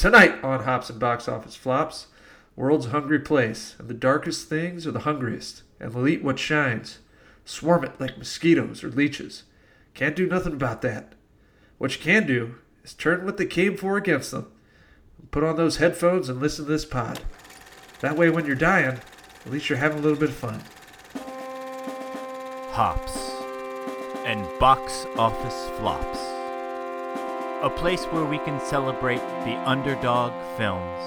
tonight on Hops and Box Office Flops, world's hungry place, and the darkest things are the hungriest, and they'll eat what shines. Swarm it like mosquitoes or leeches. Can't do nothing about that. What you can do is turn what they came for against them. Put on those headphones and listen to this pod. That way, when you're dying, at least you're having a little bit of fun. Hops and Box Office Flops. A place where we can celebrate the underdog films,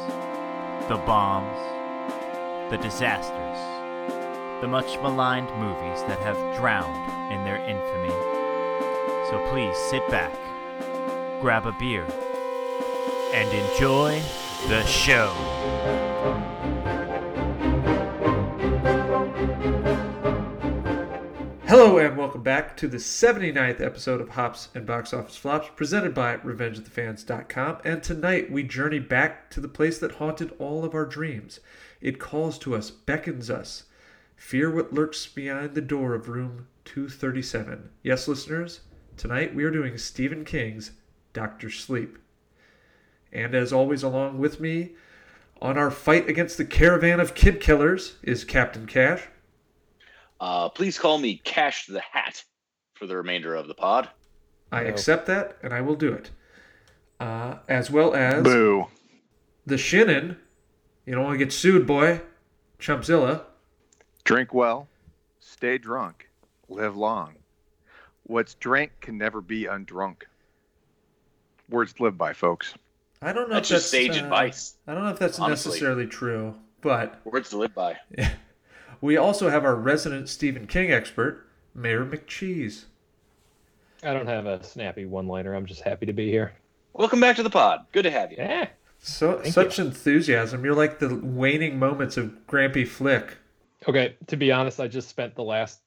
the bombs, the disasters, the much maligned movies that have drowned in their infamy. So please sit back, grab a beer, and enjoy the show. Hello and welcome back to the 79th episode of Hops and Box Office Flops presented by RevengeOfTheFans.com. And tonight we journey back to the place that haunted all of our dreams. It calls to us, beckons us. Fear what lurks behind the door of room 237. Yes, listeners, tonight we are doing Stephen King's Doctor Sleep. And as always, along with me on our fight against the caravan of kid killers is Captain Cash. Uh, please call me Cash the Hat for the remainder of the pod. I accept that, and I will do it. Uh, as well as Boo. the Shinnin. You don't want to get sued, boy. Chumpzilla. Drink well, stay drunk, live long. What's drank can never be undrunk. Words to live by, folks. I don't know That's if just sage uh, advice. I don't know if that's honestly. necessarily true, but Words to live by. We also have our resident Stephen King expert, Mayor McCheese. I don't have a snappy one-liner. I'm just happy to be here. Welcome back to the pod. Good to have you. Yeah. So Thank such enthusiasm. You're like the waning moments of Grampy Flick. Okay. To be honest, I just spent the last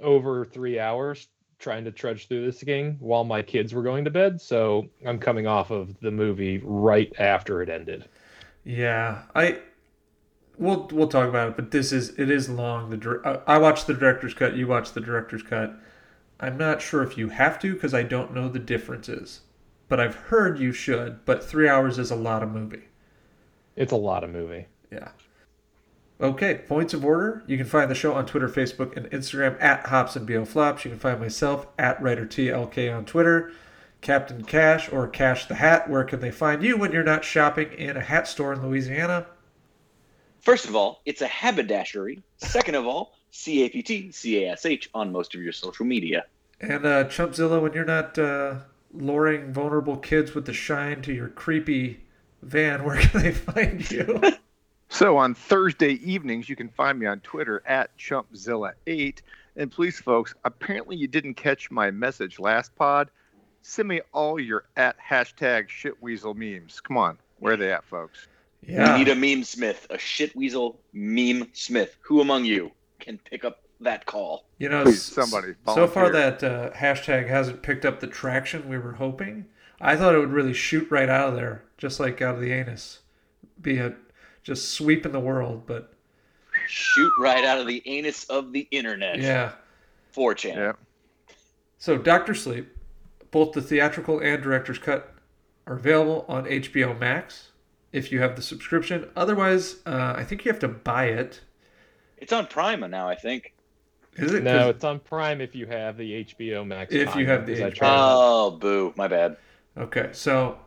over three hours trying to trudge through this game while my kids were going to bed. So I'm coming off of the movie right after it ended. Yeah, I we'll we'll talk about it, but this is it is long. The I watched the director's cut. You watched the director's cut. I'm not sure if you have to because I don't know the differences, but I've heard you should. But three hours is a lot of movie. It's a lot of movie. Yeah. Okay, points of order. You can find the show on Twitter, Facebook, and Instagram at Hops and BO Flops. You can find myself at Writer WriterTLK on Twitter. Captain Cash or Cash the Hat. Where can they find you when you're not shopping in a hat store in Louisiana? First of all, it's a haberdashery. Second of all, C A P T C A S H on most of your social media. And uh, Chumpzilla, when you're not uh, luring vulnerable kids with the shine to your creepy van, where can they find you? So on Thursday evenings, you can find me on Twitter at ChumpZilla8. And please, folks, apparently you didn't catch my message last pod. Send me all your at hashtag shitweasel memes. Come on, where are they at, folks? We need a meme smith, a shit weasel meme smith. Who among you can pick up that call? You know, Please, s- somebody So far, that uh, hashtag hasn't picked up the traction we were hoping. I thought it would really shoot right out of there, just like out of the anus, be a just sweeping the world. But Shoot right out of the anus of the internet. yeah. 4chan. Yeah. So Doctor Sleep, both the theatrical and director's cut are available on HBO Max if you have the subscription. Otherwise, uh, I think you have to buy it. It's on Prima now, I think. Is it? No, 'Cause- it's on Prime if you have the HBO Max. If you have the I HBO. tried. Oh, boo. My bad. Okay, so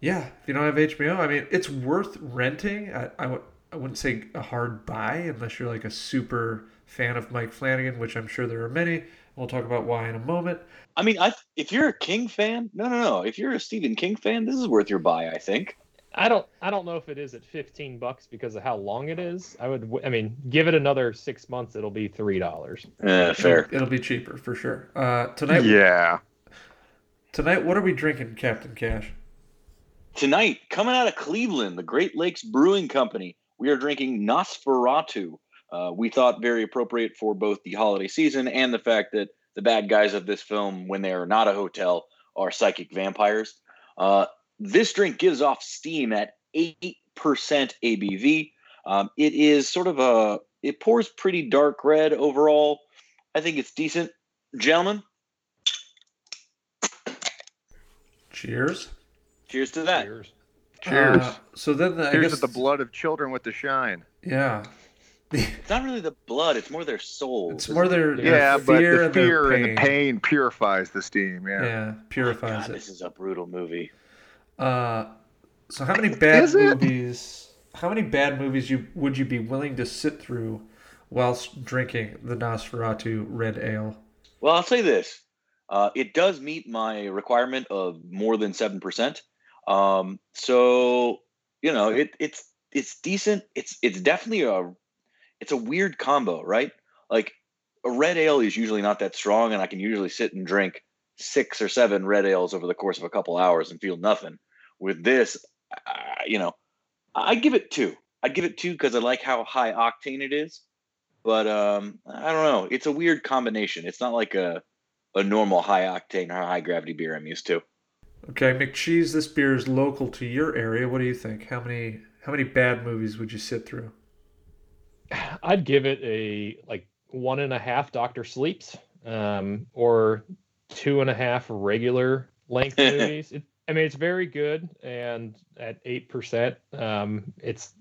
yeah, if you don't have HBO, I mean, it's worth renting. I, I, w- I wouldn't say a hard buy unless you're like a super fan of Mike Flanagan, which I'm sure there are many. We'll talk about why in a moment. I mean, I if you're a King fan, no, no, no. If you're a Stephen King fan, this is worth your buy. I think. I don't. I don't know if it is at 15 bucks because of how long it is. I would. I mean, give it another six months, it'll be three dollars. Uh, fair. It'll, it'll be cheaper for sure. Uh, tonight, Yeah. tonight, what are we drinking, Captain Cash? Tonight, coming out of Cleveland, the Great Lakes Brewing Company, we are drinking Nosferatu. Uh, we thought very appropriate for both the holiday season and the fact that the bad guys of this film, when they are not a hotel, are psychic vampires. Uh, this drink gives off steam at 8% ABV. Um, it is sort of a, it pours pretty dark red overall. I think it's decent. Gentlemen, Cheers. cheers to that. Cheers. Cheers. Uh, so then the, I Here's guess to the blood of children with the shine. Yeah. It's not really the blood; it's more their soul. It's more their, their Yeah, but fear the and their fear and pain. the pain purifies the steam. Yeah. Yeah, purifies God, it. This is a brutal movie. Uh, so how many bad Is it? movies? How many bad movies you would you be willing to sit through whilst drinking the Nosferatu Red Ale? Well, I'll say this: uh, it does meet my requirement of more than seven percent. Um, so you know, it, it's it's decent. It's it's definitely a it's a weird combo, right? Like a red ale is usually not that strong, and I can usually sit and drink six or seven red ales over the course of a couple hours and feel nothing. With this, uh, you know, I'd give it two. I'd give it two because I like how high octane it is. But um, I don't know. It's a weird combination. It's not like a a normal high octane or high gravity beer I'm used to. Okay, McCheese, this beer is local to your area. What do you think? How many how many bad movies would you sit through? I'd give it a like one and a half Doctor Sleeps, um, or two and a half regular length movies. It, I mean, it's very good, and at eight percent, um, it's.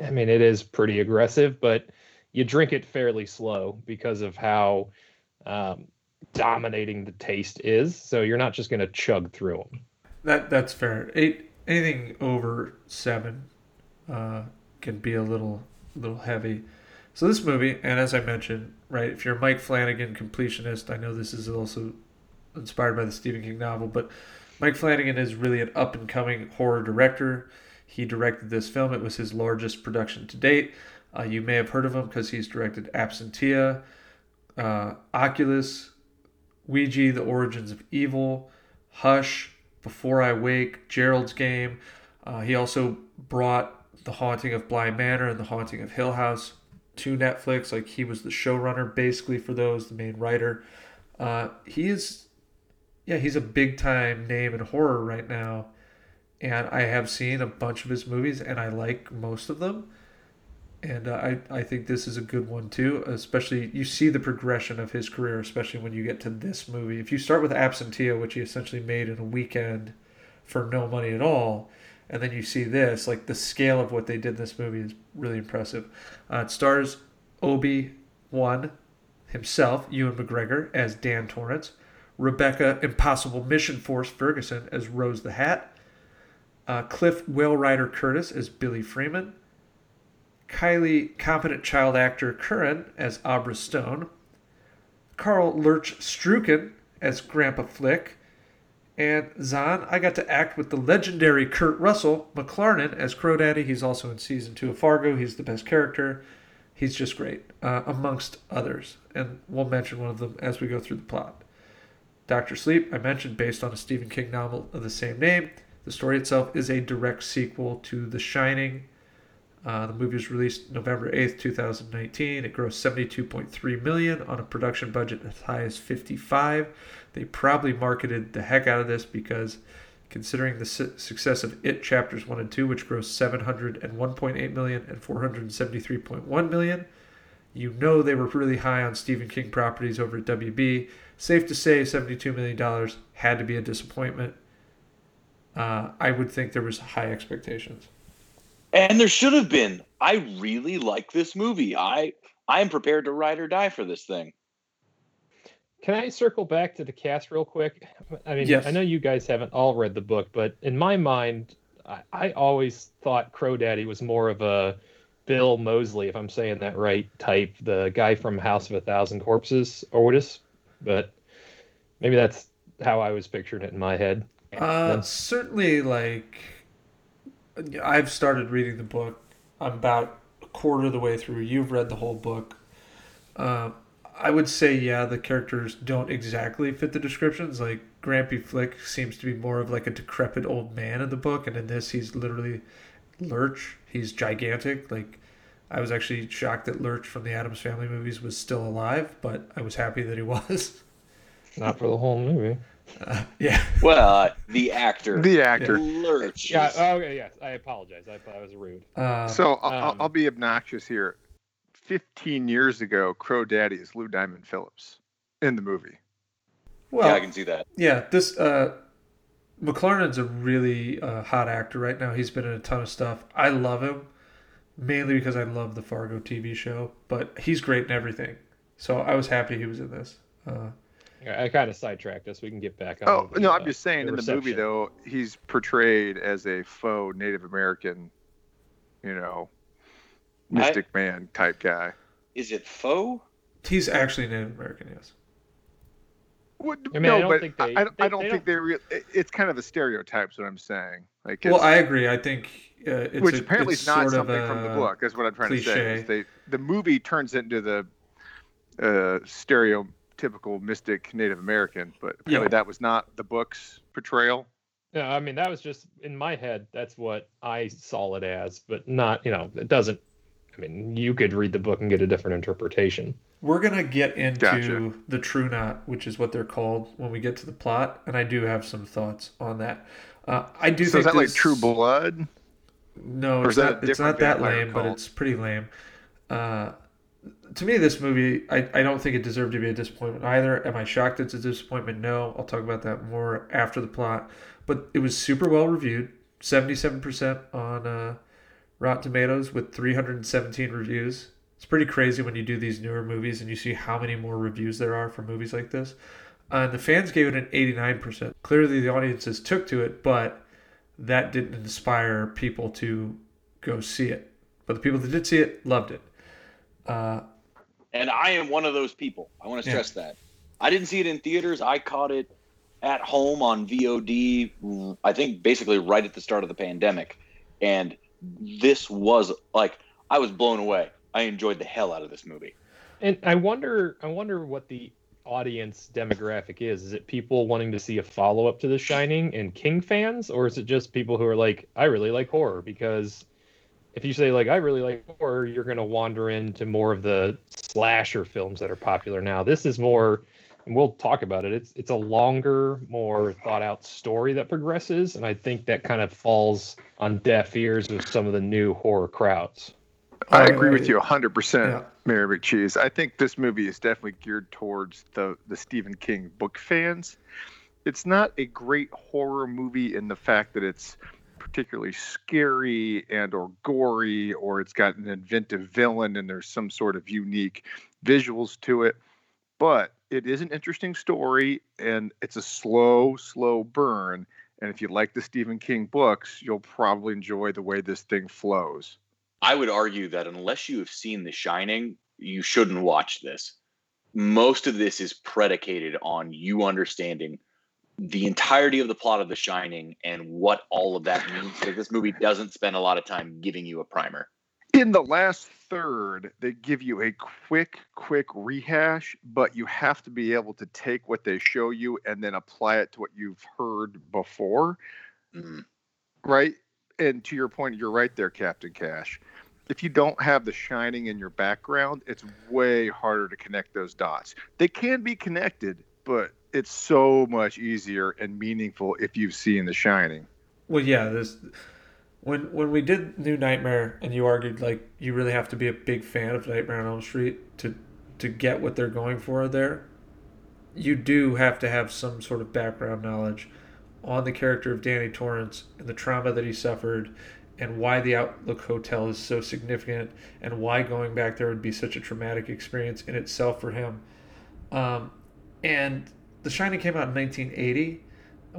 I mean, it is pretty aggressive, but you drink it fairly slow because of how um, dominating the taste is. So you're not just going to chug through them. That that's fair. Eight anything over seven uh, can be a little little heavy. So this movie, and as I mentioned, right, if you're a Mike Flanagan completionist, I know this is also inspired by the Stephen King novel, but Mike Flanagan is really an up and coming horror director. He directed this film. It was his largest production to date. Uh, you may have heard of him because he's directed Absentia, uh, Oculus, Ouija, The Origins of Evil, Hush, Before I Wake, Gerald's Game. Uh, he also brought The Haunting of Bly Manor and The Haunting of Hill House to Netflix. Like he was the showrunner basically for those, the main writer. Uh, he is, yeah, he's a big time name in horror right now. And I have seen a bunch of his movies and I like most of them. And uh, I, I think this is a good one too, especially you see the progression of his career, especially when you get to this movie. If you start with Absentia, which he essentially made in a weekend for no money at all, and then you see this, like the scale of what they did in this movie is really impressive. Uh, it stars Obi Wan himself, Ewan McGregor, as Dan Torrance, Rebecca Impossible Mission Force Ferguson as Rose the Hat, uh, Cliff Whale Rider Curtis as Billy Freeman, Kyliegh Competent Child Actor Curran as Abra Stone, Carl Lurch Struycken as Grandpa Flick, and Zahn, I got to act with the legendary Kurt Russell McClarnon as Crow Daddy. He's also in season two of Fargo. He's the best character. He's just great, uh, amongst others. And we'll mention one of them as we go through the plot. Doctor Sleep, I mentioned, based on a Stephen King novel of the same name. The story itself is a direct sequel to The Shining. Uh, the movie was released November 8th, 2019. It grossed 72.3 million on a production budget as high as 55. They probably marketed the heck out of this because considering the su- success of It chapters 1 and 2 which grossed 701.8 million and 473.1 million, you know they were really high on Stephen King properties over at WB. Safe to say $72 million had to be a disappointment. Uh, I would think there was high expectations. And there should have been. I really like this movie. I I am prepared to ride or die for this thing. Can I circle back to the cast real quick? I mean, Yes. I know you guys haven't all read the book, but in my mind, I, I always thought Crow Daddy was more of a Bill Moseley, if I'm saying that right, type, the guy from House of a Thousand Corpses, Otis. But maybe that's how I was picturing it in my head. Uh, certainly, like I've started reading the book. I'm about a quarter of the way through. You've read the whole book. Uh, I would say, yeah, the characters don't exactly fit the descriptions. Like Grampy Flick seems to be more of like a decrepit old man in the book, and in this, he's literally Lurch. He's gigantic. Like I was actually shocked that Lurch from the Addams Family movies was still alive, but I was happy that he was. Not for the whole movie. Uh, yeah. Well, uh, the actor, The actor. Lurch. Yeah, is- okay, yes. I apologize. I thought I was rude. Uh, So I'll, I'll- um, I'll be obnoxious here. 15 years ago, Crow Daddy is Lou Diamond Phillips in the movie. well, yeah, I can see that. Yeah, this uh McLaren's a really uh, hot actor right now. He's been in a ton of stuff. I love him mainly because I love the Fargo TV show, but he's great in everything. So I was happy he was in this. Uh, I kind of sidetracked us. We can get back on. Oh the, no, uh, I'm just saying the in the movie though, he's portrayed as a faux Native American, you know, mystic man type guy. Is it faux? he's actually Native American, yes. What, I mean, no, I don't but think they- I, I don't, they- I don't they think they. Re- it- it's kind of a stereotype. Is what I'm saying. Like, Well, I agree. I think uh, it's which a, apparently it's is not sort something from the book. That's what I'm trying to say. Is they, the movie turns into the uh, stereotypical mystic Native American, but apparently Yeah. that was not the book's portrayal. Yeah, I mean that was just in my head. That's what I saw it as, but not. You know, it doesn't. I mean, you could read the book and get a different interpretation. We're gonna get into Gotcha. the True Knot, which is what they're called when we get to the plot, and I do have some thoughts on that. Uh, I do So think is that like True Blood? No, Or it's is that not. It's not that lame, but it's pretty lame. Uh, to me, this movie, I, I don't think it deserved to be a disappointment either. Am I shocked it's a disappointment? No. I'll talk about that more after the plot. But it was super well reviewed, seventy-seven percent on uh, Rotten Tomatoes with three hundred and seventeen reviews. It's pretty crazy when you do these newer movies and you see how many more reviews there are for movies like this. Uh, and the fans gave it an eighty-nine percent. Clearly, the audiences took to it, but that didn't inspire people to go see it. But the people that did see it loved it. Uh, And I am one of those people. I want to Yeah. stress that. I didn't see it in theaters. I caught it at home on VOD, I think basically right at the start of the pandemic. And this was like, I was blown away. I enjoyed the hell out of this movie. And I wonder, I wonder what the audience demographic is. Is it people wanting to see a follow up to The Shining and King fans, or is it just people who are like, I really like horror? Because if you say like I really like horror, you're going to wander into more of the slasher films that are popular now. This is more, and we'll talk about it. It's it's a longer, more thought out story that progresses, and I think that kind of falls on deaf ears with some of the new horror crowds. I I- agree with you 100%, Yeah. Mayor McCheese. I think this movie is definitely geared towards the, the Stephen King book fans. It's not a great horror movie in the fact that it's particularly scary and or gory or it's got an inventive villain and there's some sort of unique visuals to it but it is an interesting story and it's a slow slow burn and if you like the stephen king books you'll probably enjoy the way this thing flows I would argue that unless you have seen The Shining, you shouldn't watch this. Most of this is predicated on you understanding the entirety of the plot of The Shining and what all of that means. Like this movie doesn't spend a lot of time giving you a primer. in the last third they give you a quick quick rehash but you have to be able to take what they show you and then apply it to what you've heard before Mm. right and to your point you're right there captain cash if you don't have the shining in your background it's way harder to connect those dots they can be connected but it's so much easier and meaningful if you've seen the shining well, yeah, this when when we did New Nightmare, and you argued like you really have to be a big fan of Nightmare on Elm Street to to get what they're going for there. You do have to have some sort of background knowledge on the character of Danny Torrance and the trauma that he suffered, and why the Outlook Hotel is so significant, and why going back there would be such a traumatic experience in itself for him. Um, and The Shining came out in 1980.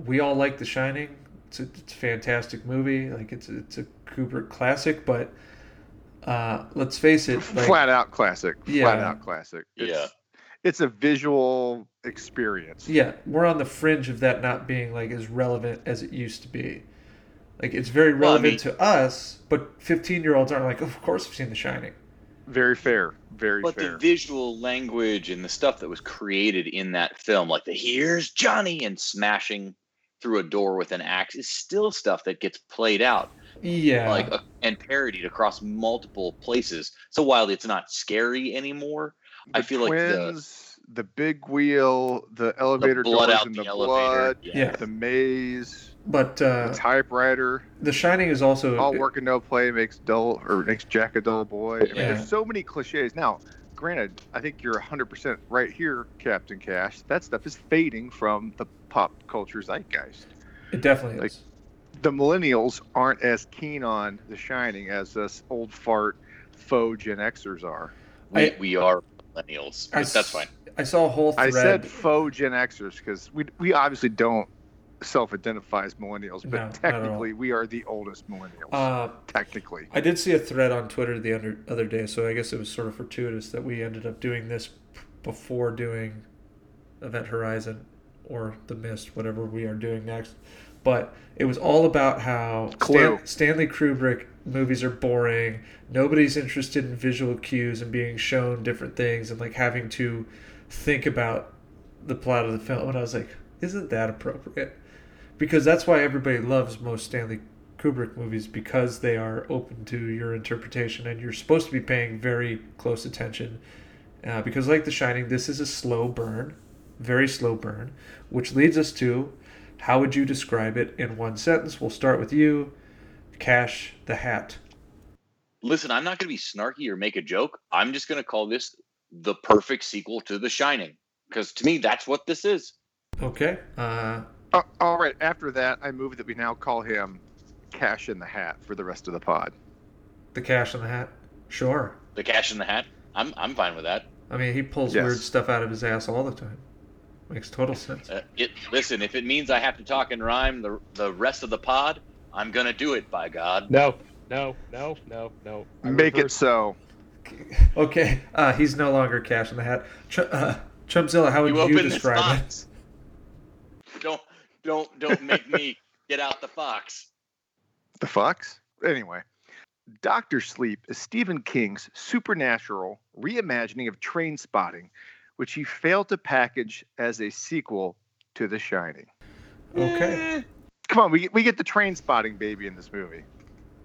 We all like The Shining. It's a, it's a fantastic movie. Like it's a, it's a Kubrick classic, but uh, let's face it, like, flat out classic Yeah. flat out classic Yeah. it's, it's a visual experience yeah, we're on the fringe of that not being like as relevant as it used to be. Like it's very Well, I relevant mean- to us, but 15 year olds aren't like, of course I've seen The Shining. Very fair. Very But fair. the visual language and the stuff that was created in that film, like the here's Johnny and smashing through a door with an axe, is still stuff that gets played out. Yeah, like uh, and parodied across multiple places. So while it's not scary anymore, I The feel like the- the big wheel, the elevator blood doors out in the, the, elevator, blood, Yeah. the maze, but uh, the typewriter, The Shining is also all work and no play makes dull or makes Jack a dull boy. I mean, Yeah. there's so many cliches. Now, granted, I think you're 100% right here, Captain Cash. That stuff is fading from the pop culture zeitgeist. It definitely Like- is. The millennials aren't as keen on The Shining as us old fart faux Gen Xers are. We, I- we are millennials, I that's fine. I saw a whole thread. I said faux Gen Xers because we we obviously don't self-identify as millennials, but No, technically we are the oldest millennials. uh, technically, I did see a thread on Twitter the under, other day, so I guess it was sort of fortuitous that we ended up doing this before doing Event Horizon or The Mist, whatever we are doing next. But it was all about how Stan, Stanley Kubrick movies are boring. Nobody's interested in visual cues and being shown different things and like having to think about the plot of the film. And I was like, isn't that appropriate? Because that's why everybody loves most Stanley Kubrick movies because they are open to your interpretation and you're supposed to be paying very close attention. Uh, because, like The Shining, this is a slow burn, very slow burn, which leads us to how would you describe it in one sentence? We'll start with you. Cash the Hat. Listen, I'm not going to be snarky or make a joke. I'm just going to call this the perfect sequel to The Shining because to me, that's what this is. Okay. Uh, Uh, all right. After that, I move that we now call him Cash in the Hat for the rest of the pod. the Cash in the Hat. Sure. The cash in the hat. I'm I'm fine with that. I mean, he pulls Yes. weird stuff out of his ass all the time. Makes total sense. Uh, it, listen, if it means I have to talk and rhyme the the rest of the pod, I'm gonna do it. By God. No, no, no, no, no. I Make it so. Okay. Uh, he's no longer Cash in the Hat. Ch- uh, Chumpzilla, how would You you, describe it? Box. Don't don't don't make me get out the fox. The Fox? Anyway, Doctor Sleep is Stephen King's supernatural reimagining of Trainspotting, which he failed to package as a sequel to The Shining. Okay. Eh, Come on, we get, we get the Trainspotting baby in this movie.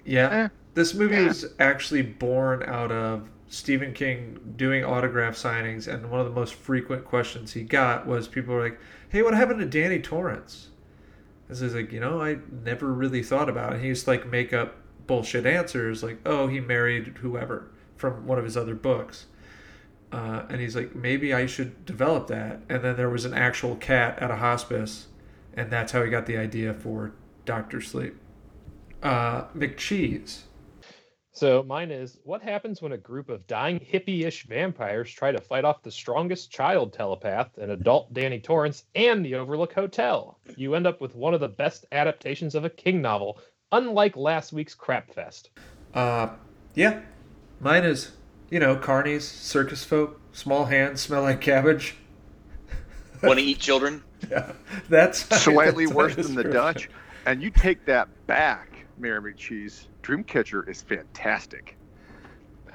Yeah. Eh. This movie Yeah. was actually born out of Stephen King doing autograph signings, and one of the most frequent questions he got was people were like, "Hey, what happened to Danny Torrance?" And is like, "You know, I never really thought about it." He used to like make up bullshit answers, like, "Oh, he married whoever" from one of his other books. Uh, and he's like, maybe I should develop that. And then there was an actual cat at a hospice, and that's how he got the idea for Doctor Sleep. Uh, McCheese. So mine is what happens when a group of dying hippie-ish vampires try to fight off the strongest child telepath, an adult Danny Torrance, and the Overlook Hotel? You end up with one of the best adaptations of a King novel, unlike last week's crap fest. Uh, yeah, mine is you know carnies, circus folk, small hands smell like cabbage. Want to eat children? Yeah, that's Slightly that's worse than the. Dutch. And you take that back, Mayor McCheese. Dreamcatcher is fantastic.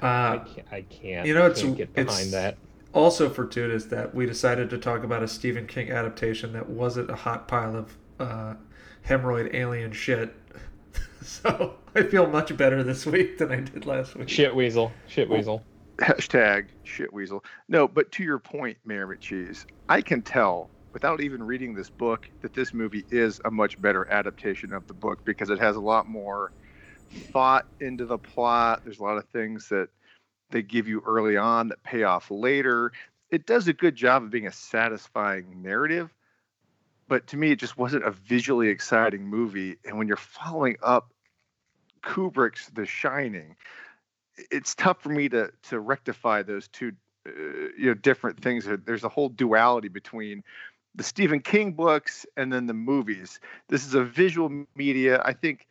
I Uh, can't. I can't. you know, I it's- can't get behind it's- that. also fortuitous that we decided to talk about a Stephen King adaptation that wasn't a hot pile of uh, hemorrhoid alien shit. so I feel much better this week than I did last week. Shit weasel. Shit weasel. Hashtag shit weasel. No, but to your point, Mayor McCheese, I can tell without even reading this book that this movie is a much better adaptation of the book because it has a lot more thought into the plot. There's a lot of things that they give you early on that pay off later. It does a good job of being a satisfying narrative, but to me, it just wasn't a visually exciting movie. And when you're following up Kubrick's The Shining, it's tough for me to to rectify those two uh, you know different things there's a whole duality between the Stephen King books and then the movies. This is a visual media. I think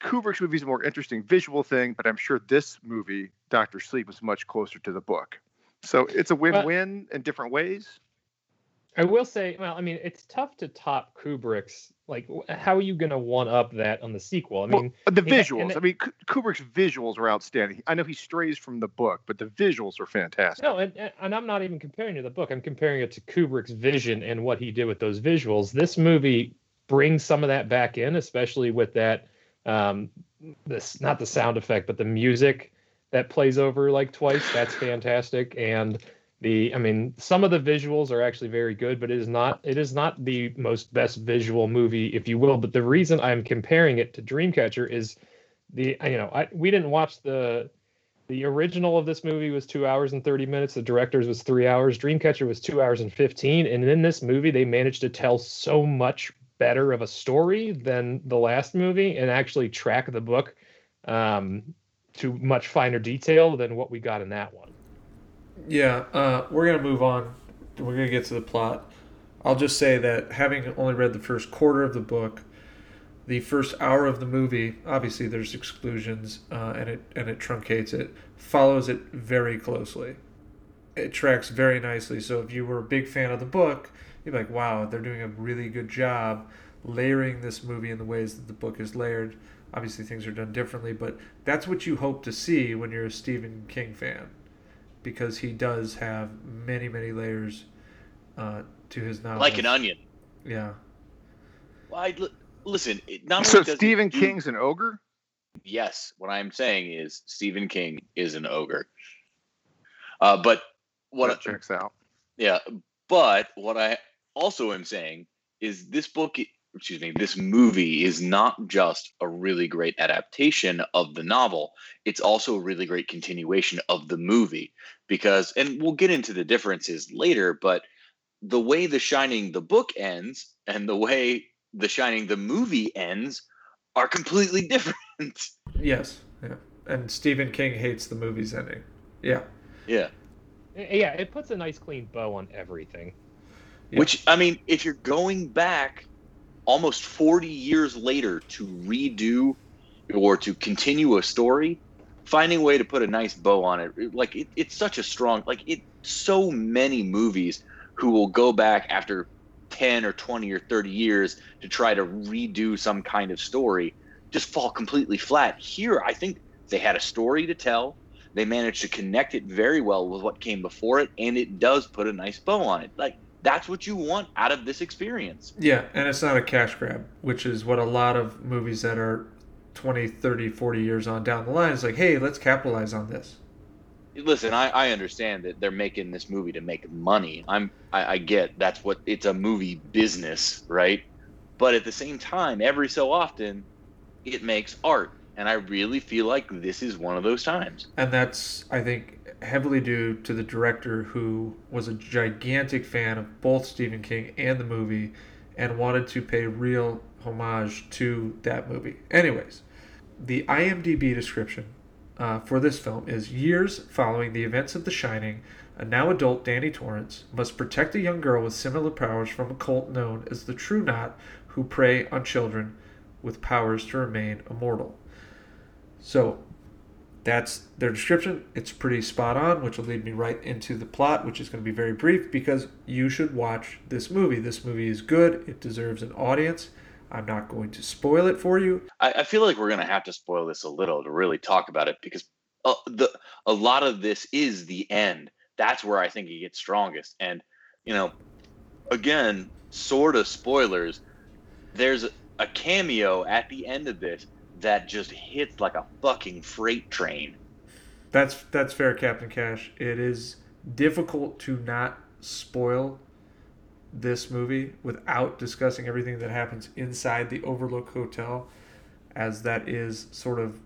Kubrick's movie is a more interesting visual thing but i'm sure this movie Doctor Sleep was much closer to the book. So it's a win-win in different ways I will say, well, I mean, it's tough to top Kubrick's. Like, how are you going to one up that on the sequel? I well, mean, the yeah, and visuals it- i mean Kubrick's visuals are outstanding i know he strays from the book but the visuals are fantastic no, and, and- and I'm not even comparing to the book. I'm comparing it to Kubrick's vision and what he did with those visuals. This movie brings some of that back in, especially with that, um, this not the sound effect, but the music that plays over like twice. That's fantastic. And the, I mean, some of the visuals are actually very good, but it is not, it is not the most best visual movie, if you will. But the reason I'm comparing it to Dreamcatcher is the, you know, I we didn't watch the the original of this movie was two hours and 30 minutes. The director's was three hours. Dreamcatcher was two hours and 15. And in this movie, they managed to tell so much better of a story than the last movie and actually track the book um, to much finer detail than what we got in that one. Yeah, uh, we're gonna move on. We're gonna get to the plot. I'll just say that having only read the first quarter of the book, the first hour of the movie, obviously there's exclusions, uh, and it and it truncates it, follows it very closely. It tracks very nicely. So if you were a big fan of the book, you're like, wow, they're doing a really good job layering this movie in the ways that the book is layered. Obviously, things are done differently, but that's what you hope to see when you're a Stephen King fan, because he does have many, many layers uh, to his novels. Like an onion. Yeah. Well, I, listen, not So does Stephen do- King's an ogre. Yes, what I'm saying is Stephen King is an ogre. Uh, but what that checks out. Yeah, but what I also am saying is this book, excuse me, this movie is not just a really great adaptation of the novel, it's also a really great continuation of the movie because and we'll get into the differences later, but the way The Shining the book ends and the way The Shining the movie ends are completely different. Yes. Yeah. And Stephen King hates the movie's ending. Yeah. yeah. Eh, eh, yeah, it puts a nice clean bow on everything. Yeah. Which I mean, if you're going back almost 40 years later to redo or to continue a story, finding a way to put a nice bow on it, like it, it's such a strong, like it. So many movies who will go back after 10 or 20 or 30 years to try to redo some kind of story just fall completely flat. Here, I think they had a story to tell. They managed to connect it very well with what came before it, and it does put a nice bow on it. Like that's what you want out of this experience. Yeah, and it's not a cash grab, which is what a lot of movies that are 20, 30, 40 years on down the line it's like, hey, let's capitalize on this. Listen, I, I understand that they're making this movie to make money. I'm I, I get that's what it's a movie business, right? But at the same time, every so often, it makes art, and I really feel like this is one of those times. And that's, I think, heavily due to the director who was a gigantic fan of both Stephen King and the movie and wanted to pay real homage to that movie. Anyways, the IMDb description uh, for this film is years following the events of The Shining, a now adult Danny Torrance must protect a young girl with similar powers from a cult known as the True Knot who prey on children with powers to remain immortal. So, that's their description. It's pretty spot on, which will lead me right into the plot, which is going to be very brief because you should watch this movie. This movie is good, it deserves an audience. I'm not going to spoil it for you. I, I feel like we're gonna have to spoil this a little to really talk about it because uh, the a lot of this is the end. That's where I think it gets strongest. And you know, again, sort of spoilers. There's a, a cameo at the end of this that just hits like a fucking freight train. That's that's fair, Captain Cash. It is difficult to not spoil this movie without discussing everything that happens inside the Overlook Hotel, as that is sort of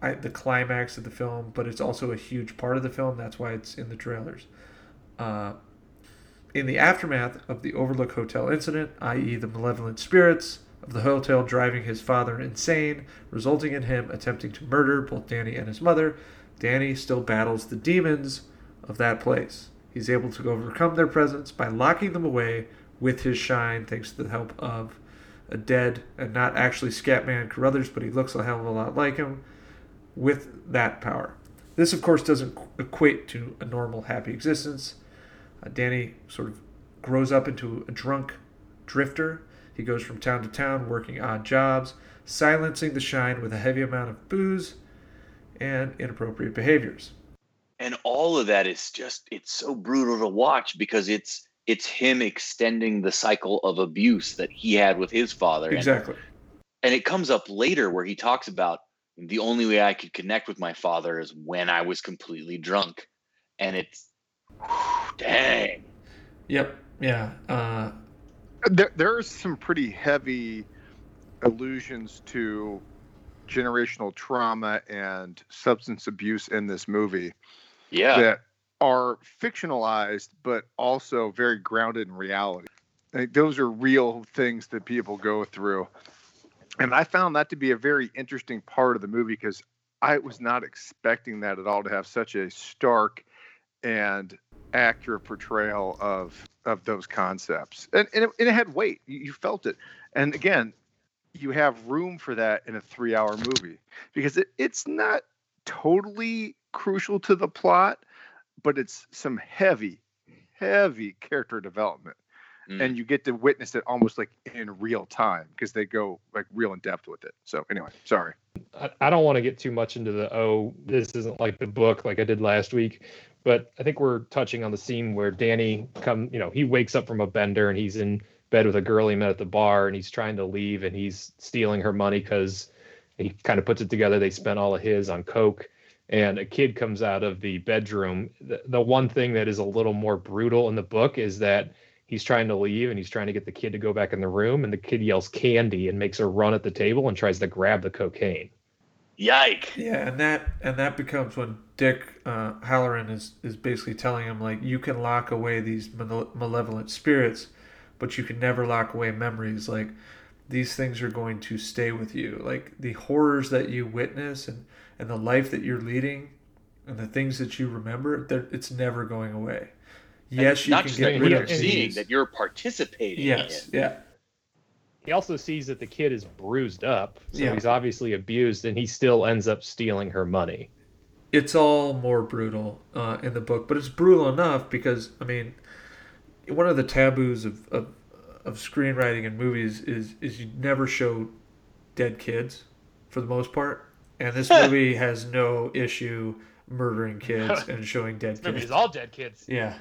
I, the climax of the film, but it's also a huge part of the film. That's why it's in the trailers. Uh, in the aftermath of the Overlook Hotel incident, i.e., the malevolent spirits of the hotel driving his father insane, resulting in him attempting to murder both Danny and his mother, Danny still battles the demons of that place. He's able to overcome their presence by locking them away with his shine, thanks to the help of a dead and not actually Scatman Crothers, but he looks a hell of a lot like him, with that power. This, of course, doesn't equate to a normal, happy existence. Uh, Danny sort of grows up into a drunk drifter. He goes from town to town working odd jobs, silencing the shine with a heavy amount of booze and inappropriate behaviors. And all of that is just it's so brutal to watch because it's it's him extending the cycle of abuse that he had with his father Exactly. and it comes up later where he talks about the only way i could connect with my father is when i was completely drunk and it's dang Yep. Yeah. Uh, There, there are some pretty heavy allusions to generational trauma and substance abuse in this movie yeah that are fictionalized, but also very grounded in reality. Like, those are real things that people go through. And I found that to be a very interesting part of the movie because I was not expecting that at all to have such a stark and accurate portrayal of of those concepts. And, and, it, and it had weight. You, you felt it. And again, you have room for that in a three hour movie because it, it's not totally crucial to the plot, but it's some heavy, heavy character development. Mm. And you get to witness it almost like in real time because they go like real in depth with it. So anyway, sorry. I, I don't want to get too much into the oh, this isn't like the book like I did last week, but I think we're touching on the scene where Danny come, you know, he wakes up from a bender and he's in bed with a girl he met at the bar and he's trying to leave and he's stealing her money because he kind of puts it together. They spent all of his on coke and a kid comes out of the bedroom. The, the one thing that is a little more brutal in the book is that he's trying to leave and he's trying to get the kid to go back in the room and the kid yells candy and makes her run at the table and tries to grab the cocaine. Yike. Yeah, and that and that becomes when Dick uh, Hallorann is is basically telling him like you can lock away these male- malevolent spirits, but you can never lock away memories. Like these things are going to stay with you. Like the horrors that you witness and and the life that you're leading, and the things that you remember, they're- it's never going away. Yes, you not can just get that rid you're of seeing, these. that you're participating Yes, in. yeah. He also sees that the kid is bruised up, so Yeah. he's obviously abused, and he still ends up stealing her money. it's all more brutal uh, in the book, but it's brutal enough because I mean, one of the taboos of, of of screenwriting in movies is is you never show dead kids for the most part, and this movie has no issue murdering kids and showing dead kids. It's all dead kids. Yeah.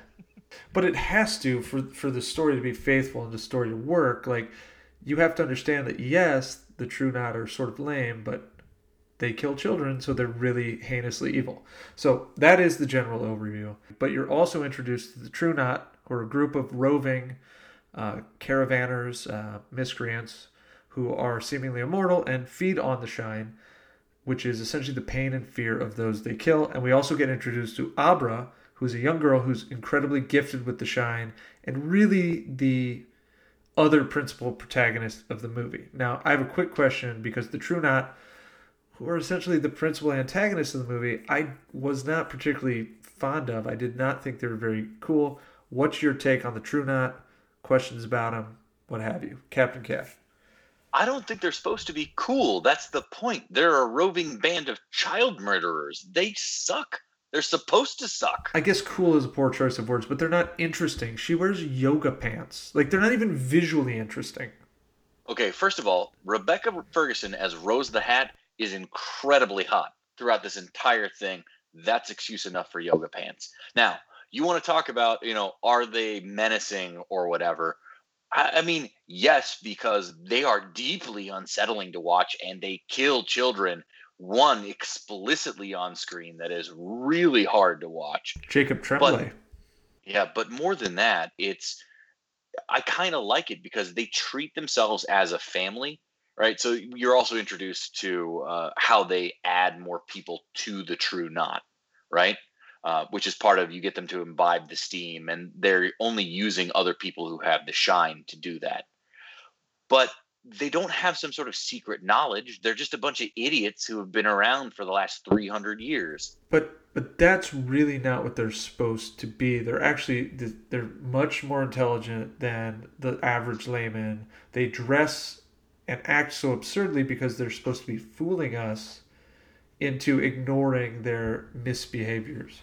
But it has to for for the story to be faithful and the story to work. Like you have to understand that yes, the True Knot are sort of lame, but they kill children, so they're really heinously evil. So that is the general overview. But you're also introduced to the True Knot, who are a group of roving uh, caravanners, uh, miscreants, who are seemingly immortal and feed on the shine, which is essentially the pain and fear of those they kill. And we also get introduced to Abra, who's a young girl who's incredibly gifted with the shine and really the other principal protagonist of the movie. Now, I have a quick question because the True Knot, who are essentially the principal antagonists of the movie, I was not particularly fond of. I did not think they were very cool. What's your take on the True Knot? Questions about them, what have you? Captain Cash. I don't think they're supposed to be cool. That's the point. They're a roving band of child murderers. They suck. They're supposed to suck. I guess cool is a poor choice of words, but they're not interesting. She wears yoga pants. Like, they're not even visually interesting. Okay, first of all, Rebecca Ferguson as Rose the Hat is incredibly hot throughout this entire thing. That's excuse enough for yoga pants. Now, you want to talk about, you know, are they menacing or whatever? I, I mean, yes, because they are deeply unsettling to watch and they kill children, one explicitly on screen that is really hard to watch. Jacob Tremblay. Yeah, but more than that, it's I kind of like it because they treat themselves as a family, right? So you're also introduced to uh, how they add more people to the True Knot, right? Uh, which is part of you get them to imbibe the steam, and they're only using other people who have the shine to do that. But they don't have some sort of secret knowledge. They're just a bunch of idiots who have been around for the last 300 years. But but that's really not what they're supposed to be. They're actually they're much more intelligent than the average layman. They dress and act so absurdly because they're supposed to be fooling us into ignoring their misbehaviors.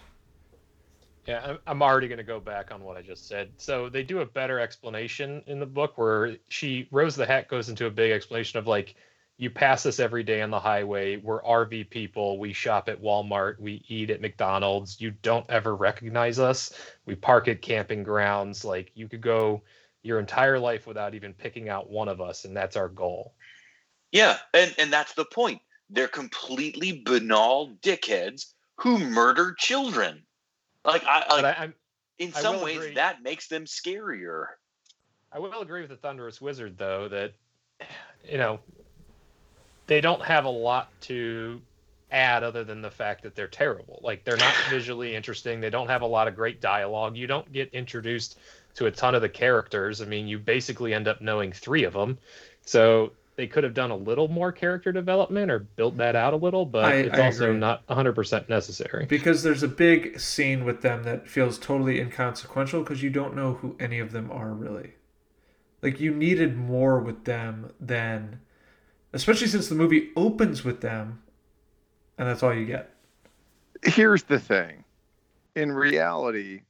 Yeah, I'm- already going to go back on what I just said. So they do a better explanation in the book where she Rose the Hat goes into a big explanation of like you pass us every day on the highway. We're RV people. We shop at Walmart. We eat at McDonald's. You don't ever recognize us. We park at camping grounds. Like you could go your entire life without even picking out one of us, and that's our goal. Yeah, and and that's the point. They're completely banal dickheads who murder children. Like I, like I, in some ways agree. that makes them scarier. I will agree with the Thunderous Wizard though that you know they don't have a lot to add other than the fact that they're terrible. Like they're not visually interesting. They don't have a lot of great dialogue. You don't get introduced to a ton of the characters. I mean, you basically end up knowing three of them. So they could have done a little more character development or built that out a little, but I- it's I also agree. not 100% necessary. Because there's a big scene with them that feels totally inconsequential because you don't know who any of them are really. Like you needed more with them than, especially since the movie opens with them, and that's all you get. Here's the thing. In reality,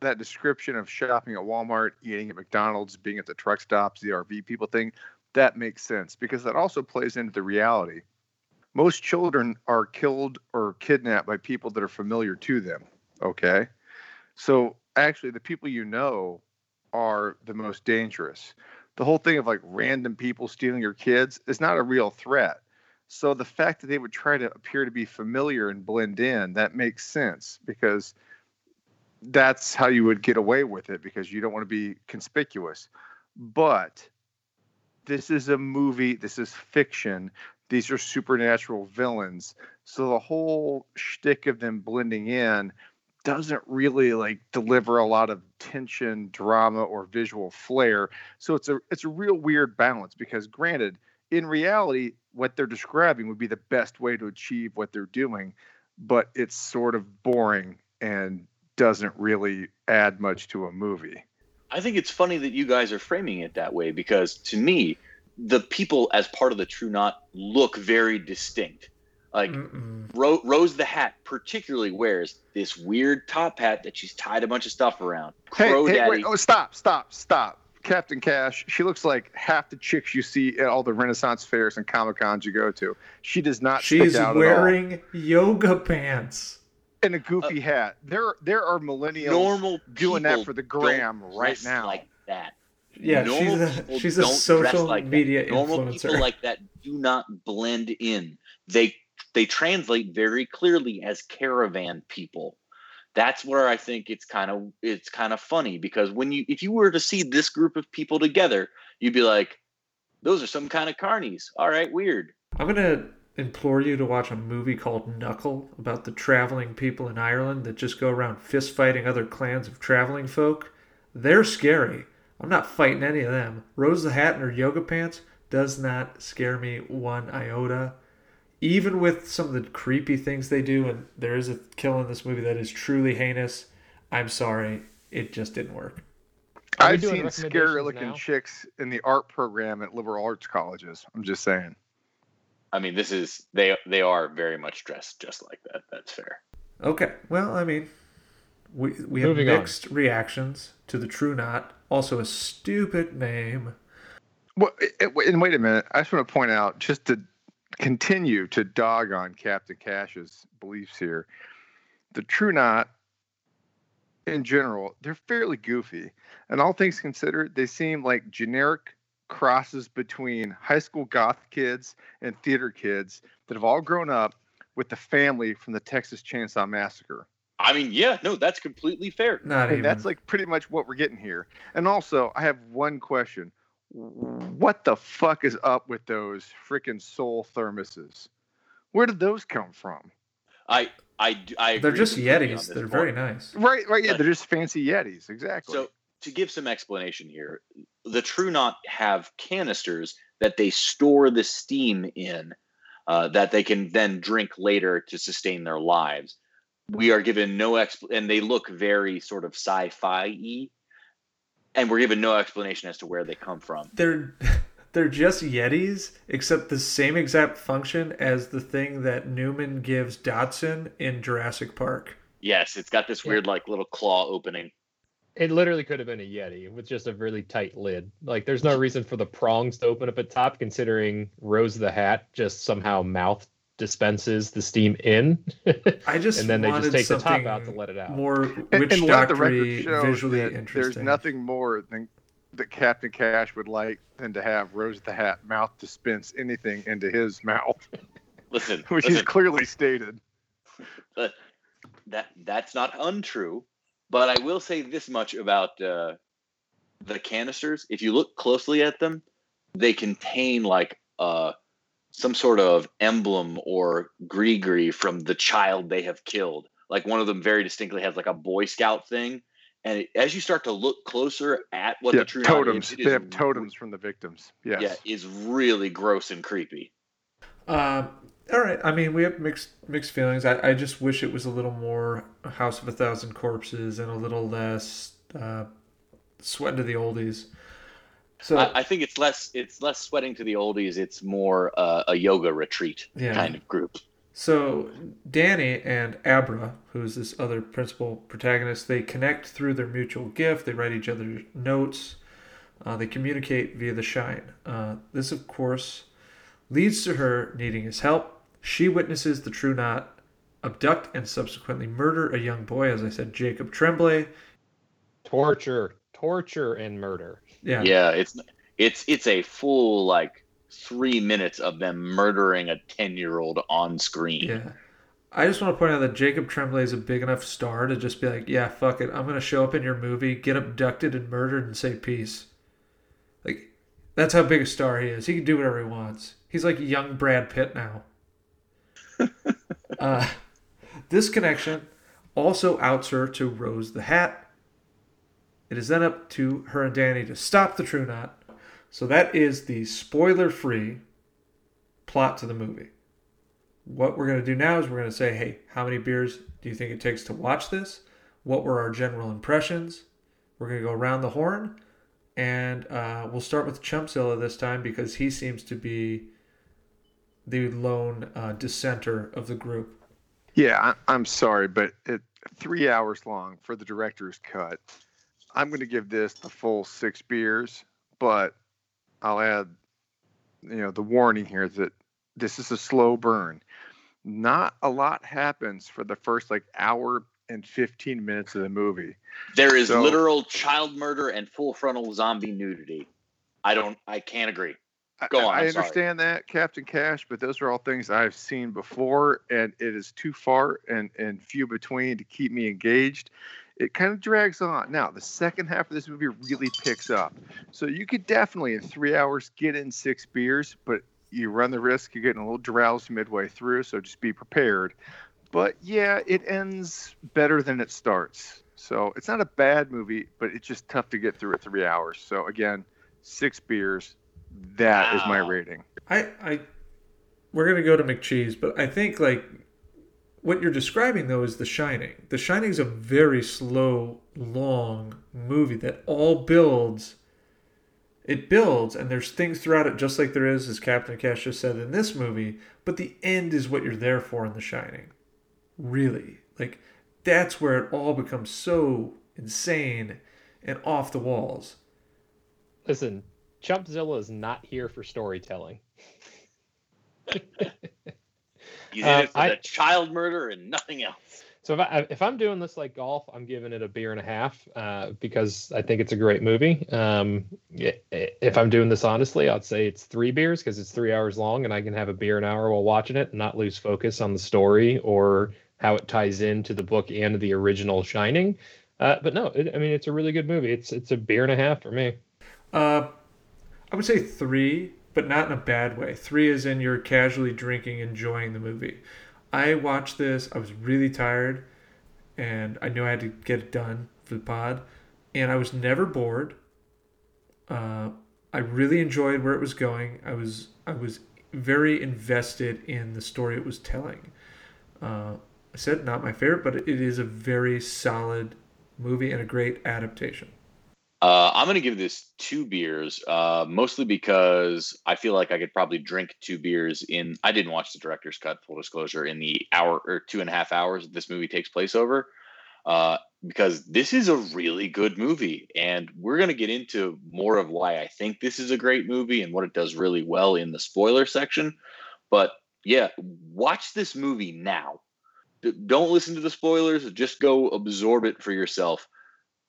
that description of shopping at Walmart, eating at McDonald's, being at the truck stops, the RV people thing, that makes sense because that also plays into the reality. Most children are killed or kidnapped by people that are familiar to them. Okay. So actually, the people you know are the most dangerous. The whole thing of like random people stealing your kids is not a real threat. So the fact that they would try to appear to be familiar and blend in, that makes sense because that's how you would get away with it because you don't want to be conspicuous. But this is a movie, this is fiction. These are supernatural villains. So the whole shtick of them blending in doesn't really like deliver a lot of tension, drama, or visual flair. So it's a it's a real weird balance because granted, in reality, what they're describing would be the best way to achieve what they're doing, but it's sort of boring and doesn't really add much to a movie. I think it's funny that you guys are framing it that way because to me, the people as part of the True Knot look very distinct. Like Ro- Rose the Hat particularly wears this weird top hat that she's tied a bunch of stuff around. Hey, Crow hey, Daddy, wait, oh, stop, stop, stop. Captain Cash, she looks like half the chicks you see at all the Renaissance fairs and Comic Cons you go to. She does not She's stick out wearing yoga pants. At all. And a uh, goofy hat. There, there are millennials normal doing that for the don't gram right dress now. Like that. Yeah, Normal she's a she's a social like that. media Normal influencer. people like that do not blend in. They they translate very clearly as caravan people. That's where I think it's kind of it's kind of funny because when you if you were to see this group of people together, you'd be like, those are some kind of carnies. All right, weird. I'm gonna implore you to watch a movie called Knuckle about the traveling people in Ireland that just go around fist fighting other clans of traveling folk. They're scary. I'm not fighting any of them. Rose the Hat in her yoga pants does not scare me one iota. Even with some of the creepy things they do, and there is a kill in this movie that is truly heinous, I'm sorry, it just didn't work. I've seen recommendations scary looking now? chicks in the art program at liberal arts colleges. I'm just saying. I mean, this is they they are very much dressed just like that. That's fair. Okay, well, I mean, we we have Moving on. mixed reactions to the True Knot. Also, a stupid name. Well, it, it- and wait a minute. I just want to point out, just to continue to dog on Captain Cash's beliefs here, the True Knot, in general, they're fairly goofy. And all things considered, they seem like generic crosses between high school goth kids and theater kids that have all grown up with the family from the Texas Chainsaw Massacre. I mean, yeah, no, that's completely fair. Not even. That's like pretty much what we're getting here. And also, I have one question. What the fuck is up with those freaking soul thermoses? Where did those come from? I I do- I They're just completely Yetis. They're point. very nice. Right, right, yeah, But- they're just fancy Yetis, exactly. So to give some explanation here, the True Knot have canisters that they store the steam in, uh, that they can then drink later to sustain their lives. We are given no expl, and they look very sort of sci-fi y, and we're given no explanation as to where they come from. They're they're just Yetis, except the same exact function as the thing that Newman gives Dodgson in Jurassic Park. Yes, it's got this Yeah. weird like little claw opening. It literally could have been a Yeti with just a really tight lid. Like, there's no reason for the prongs to open up at top, considering Rose the Hat just somehow mouth dispenses the steam in, I just and then they just take the top out to let it out. More and, witch and let the record doctory, show visually interesting. there's nothing more than that Captain Cash would like than to have Rose the Hat mouth dispense anything into his mouth, Listen, which listen, he's clearly stated. that that's not untrue but i will say this much about uh, the canisters if you look closely at them they contain like uh, some sort of emblem or gree from the child they have killed like one of them very distinctly has like a boy scout thing And it, as you start to look closer at what yeah, the true totems. is, they have totems from the victims. Yes. Yeah, is really gross and creepy. Um, all right. I mean, we have mixed mixed feelings. I, I just wish it was a little more House of a Thousand Corpses and a little less uh, sweat to the oldies. So I, I think it's less it's less sweating to the oldies. It's more uh, a yoga retreat Yeah. kind of group. So Danny and Abra, who's this other principal protagonist, they connect through their mutual gift. They write each other notes. Uh, they communicate via the shine. Uh, this, of course, leads to her needing his help. She witnesses the true knot abduct and subsequently murder a young boy, as I said, Jacob Tremblay. Torture, torture, and murder. Yeah. Yeah, it's it's it's a full like three minutes of them murdering a ten year old on screen. Yeah. I just want to point out that Jacob Tremblay is a big enough star to just be like, yeah, fuck it. I'm going to show up in your movie, get abducted and murdered, and say peace. Like, that's how big a star he is. He can do whatever he wants. He's like young Brad Pitt now. uh, this connection also outs her to Rose the Hat. It is then up to her and Danny to stop the True Knot. So that is the spoiler free plot to the movie what we're going to do now is we're going to say, hey, how many beers do you think it takes to watch this? What were our general impressions? We're going to go around the horn, and uh, we'll start with Chumpzilla this time because he seems to be the lone uh, dissenter of the group. Yeah, I, I'm sorry, but it three hours long for the director's cut. I'm going to give this the full six beers, but I'll add, you know, the warning here that this is a slow burn. Not a lot happens for the first like hour and 15 minutes of the movie. There is So- literal child murder and full frontal zombie nudity. I don't I can't agree. I- Go on, I, sorry. understand that, Captain Cash, but those are all things I've seen before, and it is too far and, and few between to keep me engaged. It kind of drags on. Now, the second half of this movie really picks up. So you could definitely, in three hours, get in six beers, but you run the risk of getting a little drowsy midway through, so just be prepared. But yeah, it ends better than it starts. So it's not a bad movie, but it's just tough to get through at three hours. So again, six beers. That is my rating. I, I, we're gonna go to McCheese, but I think like what you're describing though is The Shining. The Shining is a very slow, long movie that all builds. It builds, and there's things throughout it, just like there is, as Captain Cash just said in this movie. But the end is what you're there for in The Shining. Really, like that's where it all becomes so insane and off the walls. Listen, Chumpzilla is not here for storytelling. He's in Uh, it for I- the child murder and nothing else. So if, I, if I'm doing this like golf, I'm giving it a beer and a half uh, because I think it's a great movie. Um, if I'm doing this honestly, I'd say it's three beers because it's three hours long and I can have a beer an hour while watching it and not lose focus on the story or how it ties into the book and the original Shining. Uh, but no, it, I mean it's a really good movie. It's it's a beer and a half for me. Uh, I would say three, but not in a bad way. Three is in you're casually drinking, enjoying the movie. I watched this. I was really tired, and I knew I had to get it done for the pod, and I was never bored. Uh, I really enjoyed where it was going. I was I was very invested in the story it was telling. Uh, I said not my favorite, but it is a very solid movie and a great adaptation. Uh, I'm going to give this two beers, uh, mostly because I feel like I could probably drink two beers in. I didn't watch the director's cut, full disclosure, in the hour or two and a half hours this movie takes place over, uh, because this is a really good movie. And we're going to get into more of why I think this is a great movie and what it does really well in the spoiler section. But yeah, watch this movie now. D- Don't listen to the spoilers, just go absorb it for yourself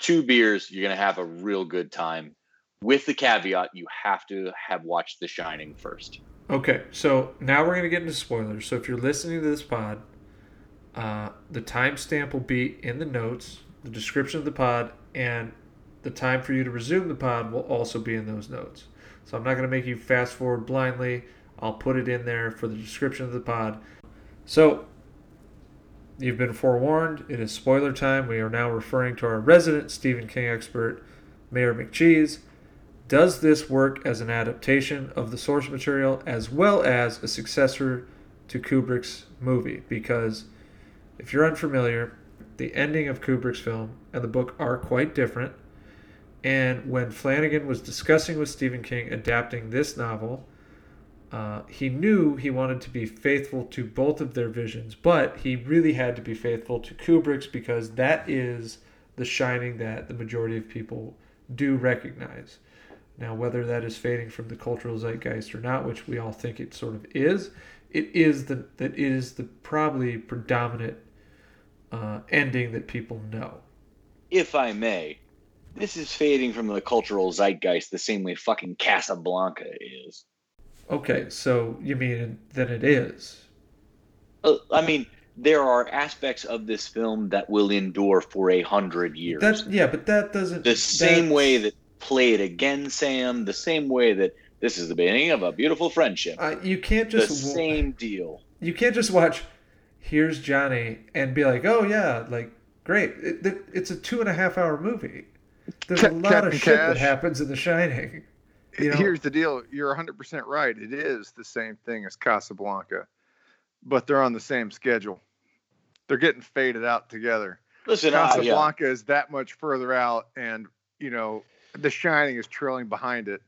two beers, you're gonna have a real good time. With the caveat, you have to have watched The Shining first. Okay, so now we're going to get into spoilers. So if you're listening to this pod, uh, the timestamp will be in the notes, the description of the pod, and the time for you to resume the pod will also be in those notes. So I'm not going to make you fast forward blindly. I'll put it in there for the description of the pod. So you've been forewarned. It is spoiler time. We are now referring to our resident Stephen King expert, Mayor McCheese. Does this work as an adaptation of the source material as well as a successor to Kubrick's movie? Because if you're unfamiliar, the ending of Kubrick's film and the book are quite different. And when Flanagan was discussing with Stephen King adapting this novel, uh, he knew he wanted to be faithful to both of their visions, but he really had to be faithful to Kubrick's because that is the shining that the majority of people do recognize. Now, whether that is fading from the cultural zeitgeist or not, which we all think it sort of is, it is the that is the probably predominant uh, ending that people know. If I may, this is fading from the cultural zeitgeist the same way fucking Casablanca is. Okay, so you mean that it is? Uh, I mean, there are aspects of this film that will endure for a hundred years. That yeah, but that doesn't. the same that- way that play it again, Sam. The same way that this is the beginning of a beautiful friendship. uh, you can't the just wa- same deal. you can't just watch here's johnny and be like oh yeah like great it, it- it's a two and a half hour movie there's a Cap- lot of Captain shit that happens in the shining you know Here's the deal. You're 100% right. It is the same thing as Casablanca, but they're on the same schedule. They're getting faded out together. Listen, uh, yeah. Casablanca is that much further out, and you know, The Shining is trailing behind it.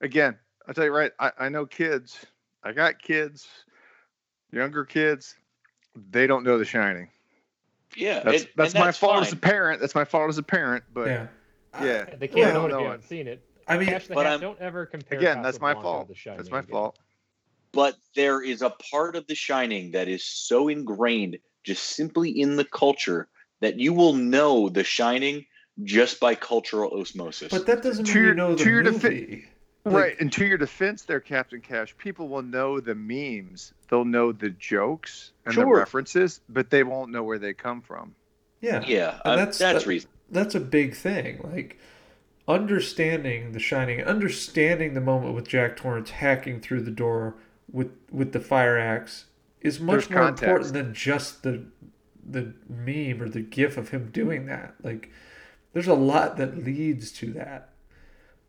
Again, I'll tell you right. I, I know kids. I got kids, younger kids. They don't know The Shining. yeah, That's it- that's my that's fault fine. as a parent. That's my fault as a parent. But yeah yeah, They can't Well, know it if no, you haven't seen it. I mean Cash the but Hat, I'm- don't ever compare. again, that's my Casablanca to fault. The Shining That's my again. fault. but there is a part of The Shining that is so ingrained just simply in the culture that you will know The Shining just by cultural osmosis. but that doesn't To mean you your- know the to your defi- movie Like- right. And to your defense, there, Captain Cash, people will know the memes. They'll know the jokes and the Sure. references, but they won't know where they come from. yeah yeah, And uh, that's- that's that- reason. that's a big thing like understanding the shining understanding the moment with jack torrance hacking through the door with with the fire axe is much There's more context. important than just the the meme or the gif of him doing that. Like there's a lot that leads to that.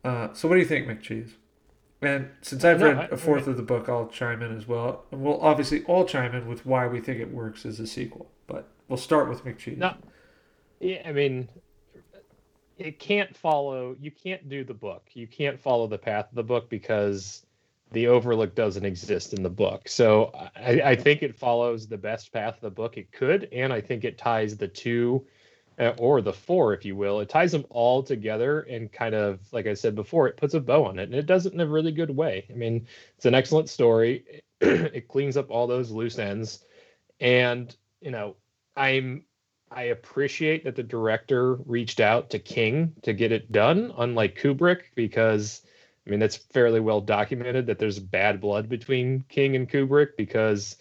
Uh, so what do you think mccheese? And since i've No, read I- a fourth of the book i'll chime in as well. And we'll obviously all chime in with why we think it works as a sequel but we'll start with mccheese. No, yeah, I mean, it can't follow. You can't do the book. You can't follow the path of the book because the Overlook doesn't exist in the book. So I, I think it follows the best path of the book it could, and I think it ties the two, uh, or the four, if you will. It ties them all together and kind of, like I said before, it puts a bow on it, and it does it in a really good way. I mean, it's an excellent story. it cleans up all those loose ends, and you know, I'm I appreciate that the director reached out to King to get it done, unlike Kubrick, because I mean that's fairly well documented that there's bad blood between King and Kubrick because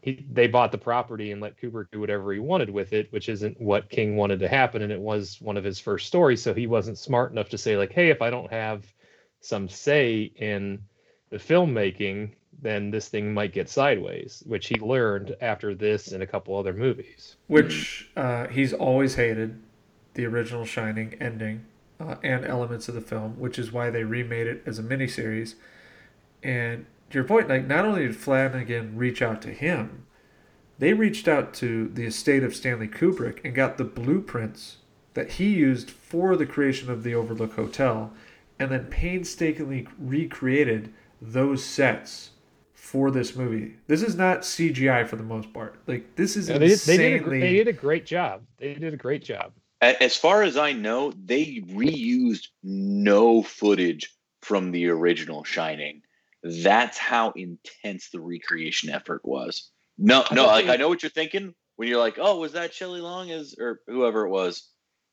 he they bought the property and let Kubrick do whatever he wanted with it, which isn't what King wanted to happen, and it was one of his first stories, so he wasn't smart enough to say like, hey, if I don't have some say in the filmmaking, then this thing might get sideways, which he learned after this and a couple other movies. which uh, he's always hated the original Shining ending uh, and elements of the film, which is why they remade it as a miniseries. And to your point, like not only did Flanagan reach out to him, they reached out to the estate of Stanley Kubrick and got the blueprints that he used for the creation of the Overlook Hotel, and then painstakingly recreated those sets for this movie. This is not CGI for the most part. Like this is Yeah, they, did, they, insanely. did a, they did a great job. They did a great job. As far as I know, they reused no footage from the original Shining. That's how intense the recreation effort was. No, no, like I know what you're thinking when you're like, "Oh, was that Shelley Long as or whoever it was,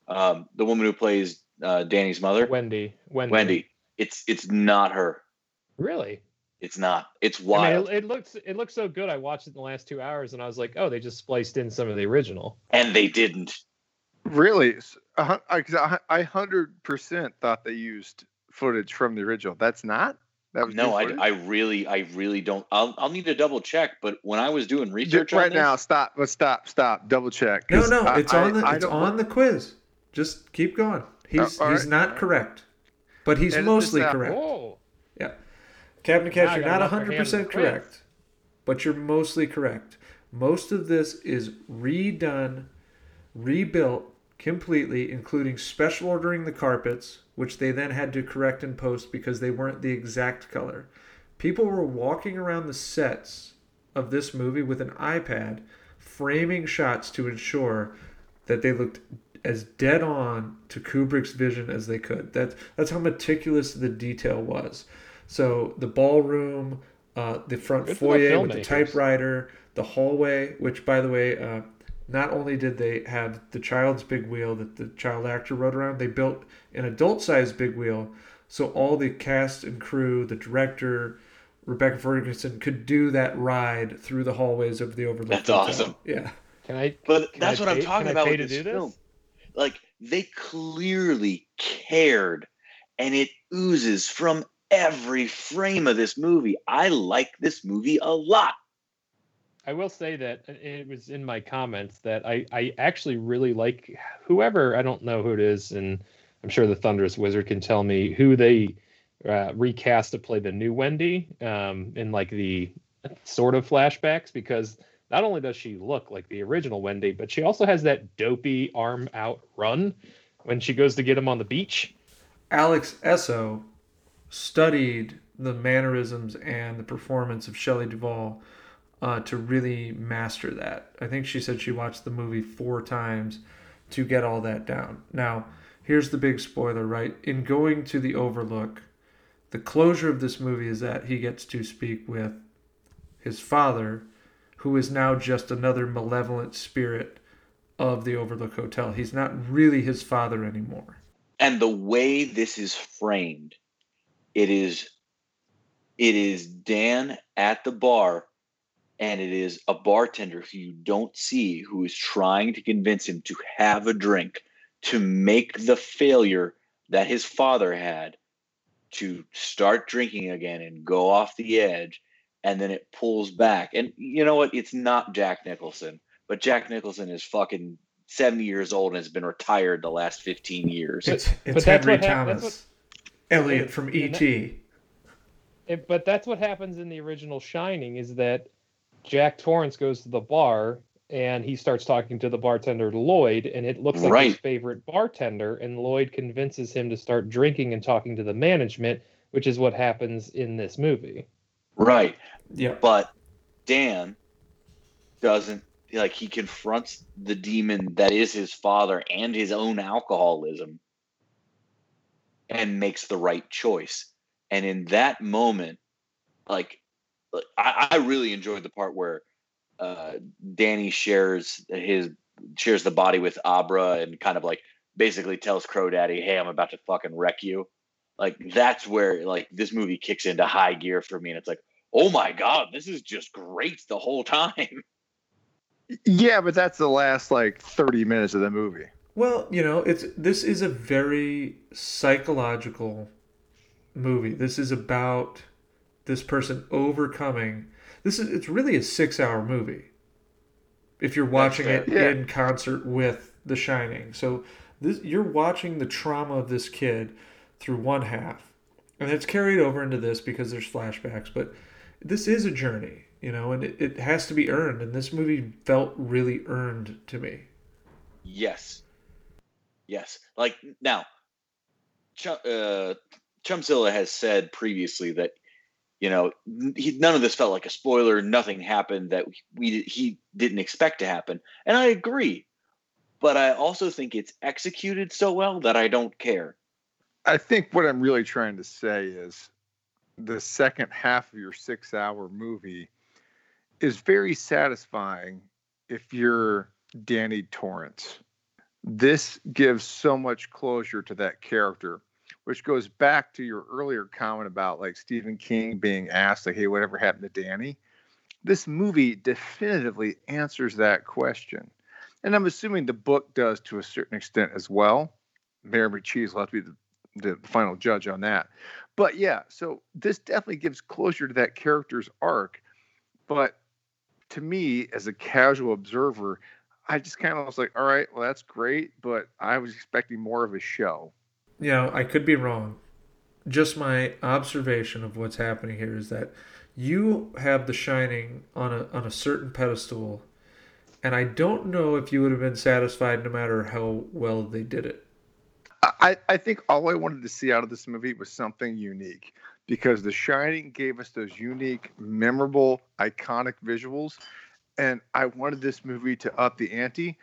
um, the woman who plays uh, Danny's mother, Wendy, Wendy, Wendy?" It's it's not her. Really? It's not. It's I wild. mean, it, it looks it looks so good. I watched it in the last two hours, and I was like, oh, they just spliced in some of the original. and they didn't. Really, S- a hun- I 'cause I I hundred percent thought they used footage from the original. That's not. That was No, I. I really, I really don't. I'll, I'll need to double check. But when I was doing research on right this, now. Stop. Let's stop. Stop. Double check. No, no, I- it's on the I it's don't- on the quiz. Just keep going. He's oh, all he's right, not all right. correct, but he's Edit mostly correct. Whoa. Captain Cash, you're not wash my hands 100% of the quiz. correct, but you're mostly correct. Most of this is redone, rebuilt completely, including special ordering the carpets, which they then had to correct in post because they weren't the exact color. People were walking around the sets of this movie with an iPad, framing shots to ensure that they looked as dead on to Kubrick's vision as they could. That's that's how meticulous the detail was. So the ballroom, uh, the front Good for the foyer with the typewriter, the hallway, which by the way, uh, not only did they have the child's big wheel that the child actor rode around, they built an adult-sized big wheel, so all the cast and crew, the director, Rebecca Ferguson, could do that ride through the hallways of the Overlook. That's Hotel. awesome. Yeah. Can I? But Can that's I what I'm talking about pay with to this do this? film. Like they clearly cared, and it oozes from every frame of this movie. I like this movie a lot. I will say that it was in my comments that I, I actually really like whoever I don't know who it is, and I'm sure the Thunderous Wizard can tell me who they uh, recast to play the new Wendy um, in like the sort of flashbacks because not only does she look like the original Wendy, but she also has that dopey arm out run when she goes to get him on the beach. Alex Essoe studied the mannerisms and the performance of Shelley Duvall uh, to really master that. I think she said she watched the movie four times to get all that down. Now, here's the big spoiler, right? In going to the Overlook, the closure of this movie is that he gets to speak with his father, who is now just another malevolent spirit of the Overlook Hotel. He's not really his father anymore. and the way this is framed it is it is dan at the bar and it is a bartender who you don't see who is trying to convince him to have a drink to make the failure that his father had to start drinking again and go off the edge and then it pulls back. And you know what? It's not jack nicholson but jack nicholson is fucking 70 years old and has been retired the last 15 years. It's but it's that's Henry what hap- that's Thomas, Elliot from ET. that- It, but that's what happens in the original Shining is that Jack Torrance goes to the bar and he starts talking to the bartender Lloyd, and it looks like his favorite bartender, and Lloyd convinces him to start drinking and talking to the management, which is what happens in this movie. right yeah, but Dan doesn't like he confronts the demon that is his father and his own alcoholism and makes the right choice. And in that moment, like I, I really enjoyed the part where uh Danny shares his shares the body with Abra and kind of like basically tells Crow Daddy, Hey, I'm about to fucking wreck you. Like that's where like this movie kicks into high gear for me and it's like oh my god this is just great the whole time Yeah, but that's the last like 30 minutes of the movie. Well, you know, it's this is a very psychological movie. This is about this person overcoming. This is it's really a 6-hour movie. If you're watching it Yeah. in concert with The Shining. So this you're watching the trauma of this kid through one half. And it's carried over into this because there's flashbacks, but this is a journey, you know, and it, it has to be earned and this movie felt really earned to me. yes yes like now Ch- uh Chumpzilla has said previously that you know he, none of this felt like a spoiler nothing happened that we he didn't expect to happen and i agree but i also think it's executed so well that i don't care I think what I'm really trying to say is the second half of your six hour movie is very satisfying if you're Danny Torrance. This gives so much closure to that character, which goes back to your earlier comment about like Stephen King being asked, like, hey, whatever happened to Danny? This movie definitively answers that question. And I'm assuming the book does to a certain extent as well. Mayor McCheese will have to be the the final judge on that. But yeah, so this definitely gives closure to that character's arc. But to me, as a casual observer, I just kind of was like, all right, well, that's great, but I was expecting more of a show. Yeah, I could be wrong. Just my observation of what's happening here is that you have The Shining on a on a certain pedestal, and I don't know if you would have been satisfied no matter how well they did it. I, I think all I wanted to see out of this movie was something unique because The Shining gave us those unique, memorable, iconic visuals. And I wanted this movie to up the ante.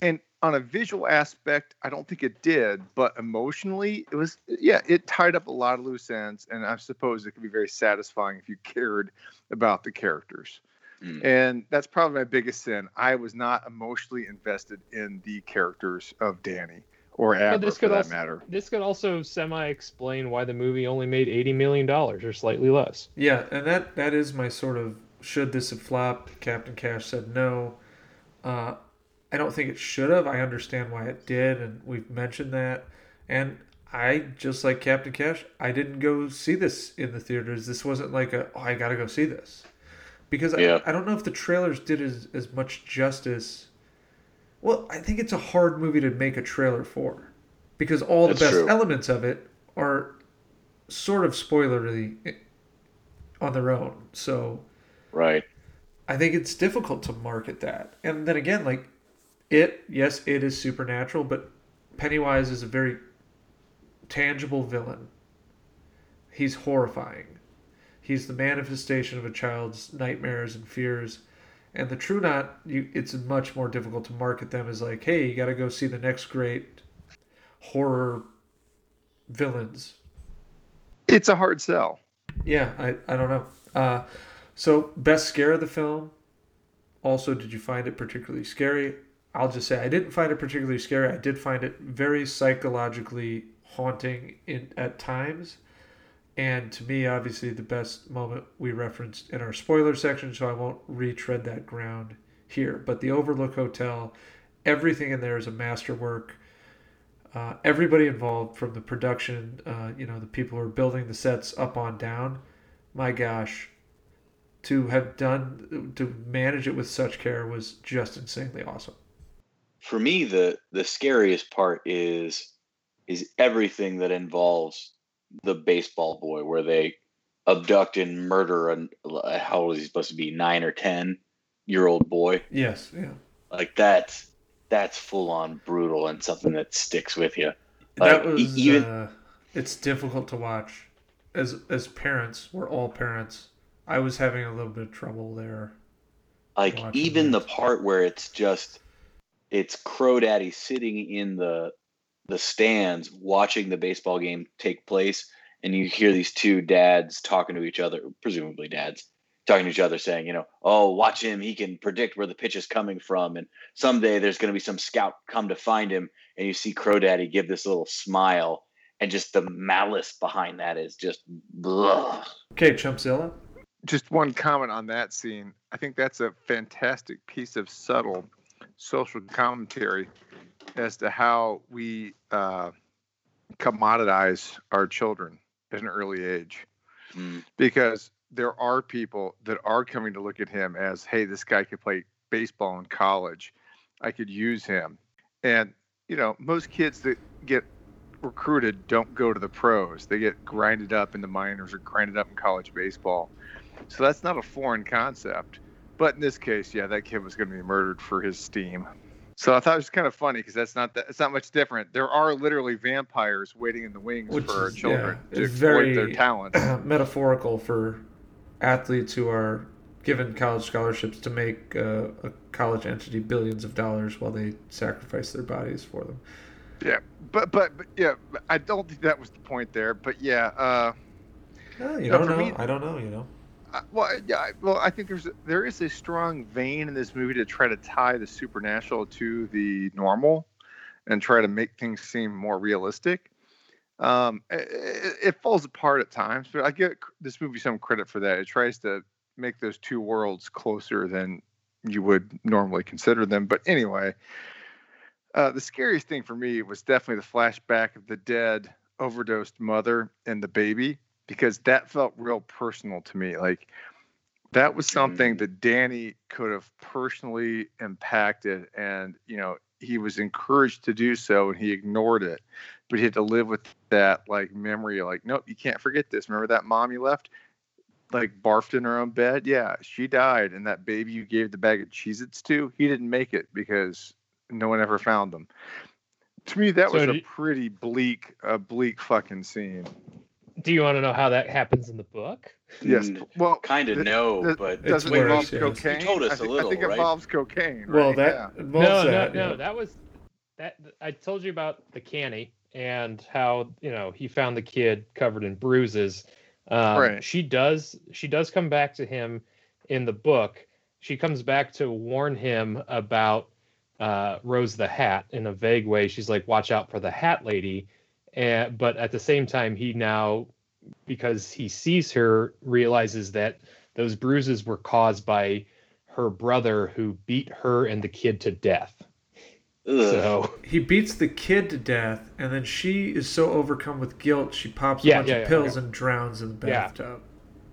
And on a visual aspect, I don't think it did, but emotionally, it was, yeah, it tied up a lot of loose ends. And I suppose it could be very satisfying if you cared about the characters. Mm. And that's probably my biggest sin. I was not emotionally invested in the characters of Danny or Abra, this could for also, that matter. This could also semi-explain why the movie only made eighty million dollars or slightly less. Yeah, and that that is my sort of should this have flopped? Captain Cash said no. Uh, I don't think it should have. I understand why it did, and we've mentioned that. And I just like Captain Cash. I didn't go see this in the theaters. This wasn't like a oh I gotta go see this because yeah. I, I don't know if the trailers did as, as much justice well, I think it's a hard movie to make a trailer for because all the best true. elements of it are sort of spoilery on their own. So, right. I think it's difficult to market that. And then again, like it, yes, it is supernatural, but Pennywise is a very tangible villain. He's horrifying. He's the manifestation of a child's nightmares and fears and the True Knot, you, it's much more difficult to market them as like, hey, you got to go see the next great horror villains. It's a hard sell. Yeah, I, I don't know. Uh, so, best scare of the film. Also, did you find it particularly scary? I'll just say I didn't find it particularly scary. I did find it very psychologically haunting in at times. And to me, obviously, the best moment we referenced in our spoiler section, so I won't retread that ground here. But the Overlook Hotel, everything in there is a masterwork. Uh, everybody involved, from the production, uh, you know, the people who are building the sets up on down, my gosh, to have done, to manage it with such care was just insanely awesome. For me, the the scariest part is is everything that involves the baseball boy where they abduct and murder and how old is he supposed to be nine or ten year old boy? Yes yeah. Like that's that's full on brutal and something that sticks with you. Like, that was even uh, it's difficult to watch. As as parents we're all parents i was having a little bit of trouble there like even the part where it's just it's crow daddy sitting in the the stands watching the baseball game take place and you hear these two dads talking to each other presumably dads talking to each other saying you know oh watch him. He can predict where the pitch is coming from and someday there's going to be some scout come to find him. And you see crow daddy give this little smile and just the malice behind that is just blah. okay chumpzilla just one comment on that scene i think that's a fantastic piece of subtle social commentary as to how we uh, commoditize our children at an early age. Mm. Because there are people that are coming to look at him as, hey, this guy could play baseball in college. I could use him. And, you know, most kids that get recruited don't go to the pros. They get grinded up in the minors or grinded up in college baseball. So that's not a foreign concept. But in this case, yeah, that kid was going to be murdered for his steam. So I thought it was kind of funny because that's not that it's not much different. There are literally vampires waiting in the wings Which for is, children yeah, to exploit very, their talent. metaphorical for athletes who are given college scholarships to make uh, a college entity billions of dollars while they sacrifice their bodies for them. Yeah, but but, but yeah, I don't think that was the point there. But yeah, uh, you don't know. Me, I don't know. You know well, yeah, well, I think there's there is a strong vein in this movie to try to tie the supernatural to the normal, and try to make things seem more realistic. Um, it, it falls apart at times, but I give this movie some credit for that. It tries to make those two worlds closer than you would normally consider them. But anyway, uh, the scariest thing for me was definitely the flashback of the dead overdosed mother and the baby because that felt real personal to me. Like that was something Mm. that Danny could have personally impacted, and you know he was encouraged to do so, and he ignored it. But he had to live with that like memory, like nope, you can't forget this. Remember that mom you left, like barfed in her own bed? Yeah, she died, and that baby you gave the bag of Cheez-Its to, he didn't make it because no one ever found them. To me, that So was a you- pretty bleak, a bleak fucking scene. Do you want to know how that happens in the book? Yes. Mm, Well, Kind of th- no, th- but It's does it worse, involve yes. You cocaine? told us I a think, little, I think it right? involves cocaine. Well, that Yeah. no, that. no, no. That was that. I told you about the canny and how you know he found the kid covered in bruises. Um, Right. She does. She does come back to him in the book. She comes back to warn him about uh, Rose the Hat in a vague way. She's like, "Watch out for the Hat Lady," and but at the same time, he now, because he sees her, realizes that those bruises were caused by her brother who beat her and the kid to death. ugh. So he beats the kid to death, and then she is so overcome with guilt, she pops a Yeah, bunch yeah, of yeah, pills yeah. and drowns in the Yeah. bathtub.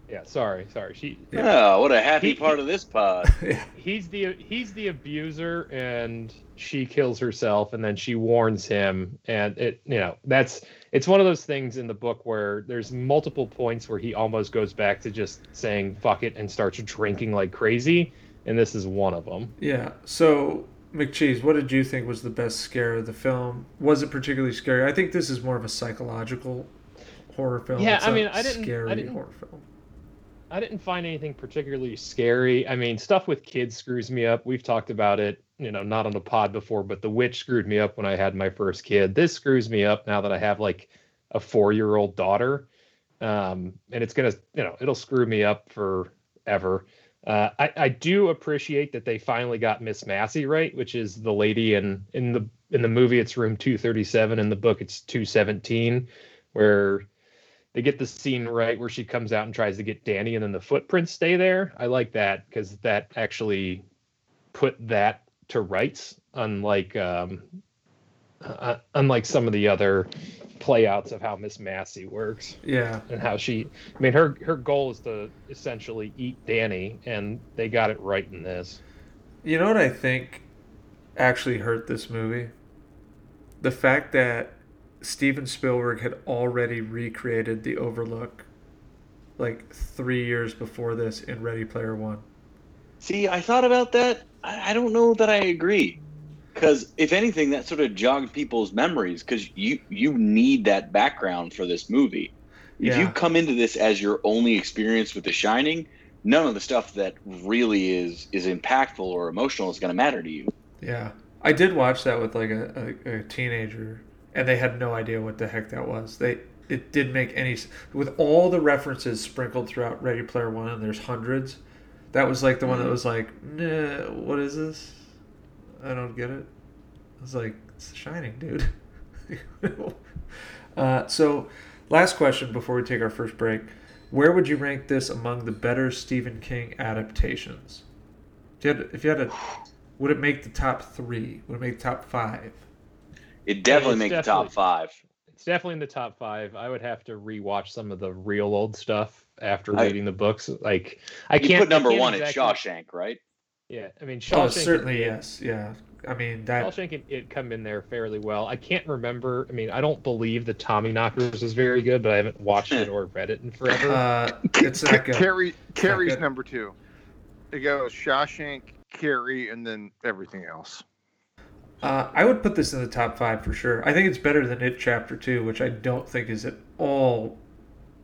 Yeah, sorry, sorry. She oh, what a happy He- part of this pod. he's the he's the abuser and she kills herself and then she warns him and it you know that's it's one of those things in the book where there's multiple points where he almost goes back to just saying fuck it and starts drinking like crazy and this is one of them Yeah. So, McCheese, what did you think was the best scare of the film? Was it particularly scary? I think this is more of a psychological horror film. Yeah, It's I a mean, I didn't- I Scary didn't- horror film. I didn't find anything particularly scary. I mean, stuff with kids screws me up. We've talked about it, you know, not on the pod before, but The Witch screwed me up when I had my first kid. This screws me up now that I have like a four year old daughter. Um, and it's going to, you know, it'll screw me up forever. Uh, I, I do appreciate that they finally got Miss Massey right, which is the lady in, in the in the movie it's room 237 in the book it's 217 where they get the scene right where she comes out and tries to get Danny, and then the footprints stay there. I like that because that actually put that to rights, unlike um, uh, unlike some of the other playouts of how Miss Massey works Yeah. and how she. I mean, her her goal is to essentially eat Danny, and they got it right in this. You know what I think actually hurt this movie? The fact that Steven Spielberg had already recreated the Overlook like three years before this in Ready Player One. See, I thought about that. I, don't know that I agree. Because if anything, that sort of jogged people's memories. Because you you need that background for this movie. If you come into this as your only experience with The Shining, none of the stuff that really is is impactful or emotional is going to matter to you. Yeah. I did watch that with like a, a, a teenager and they had no idea what the heck that was. They it didn't make any with all the references sprinkled throughout Ready Player One and there's hundreds. That was like the one that Mhm. was like, nah, what is this? I don't get it. I was like, it's The Shining, dude. uh, so, last question before we take our first break: Where would you rank this among the better Stephen King adaptations? If you had, if you had a, would it make the top three? Would it make the top five? It definitely makes make the top five. It's definitely in the top five. I would have to rewatch some of the real old stuff after I- reading the books. Like I can't put number can't one at Shawshank, right? Yeah, I mean, Shawshank. Oh, Shawshank certainly it- yes. Yeah, I mean that. Shawshank and it come in there fairly well. I can't remember. I mean, I don't believe the Tommyknockers is very good, but I haven't watched it or read it in forever. Uh, it's Ca- not good. Carrie, Carrie's good. number two. It goes Shawshank, Carrie, and then everything else. Uh, I would put this in the top five for sure. I think it's better than It Chapter Two, which I don't think is at all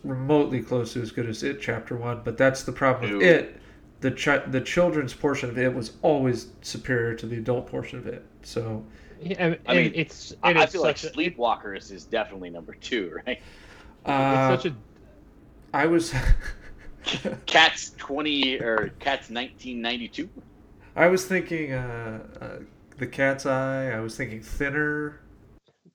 remotely close to as good as It Chapter One. But that's the problem with It. The ch- the children's portion of it was always superior to the adult portion of it. So Yeah, I mean, and it's I, it I is feel like a, Sleepwalkers is definitely number two, right? uh, it's such a I was Cats twenty or Cats nineteen ninety two. I was thinking uh, uh, the Cat's Eye. I was thinking Thinner.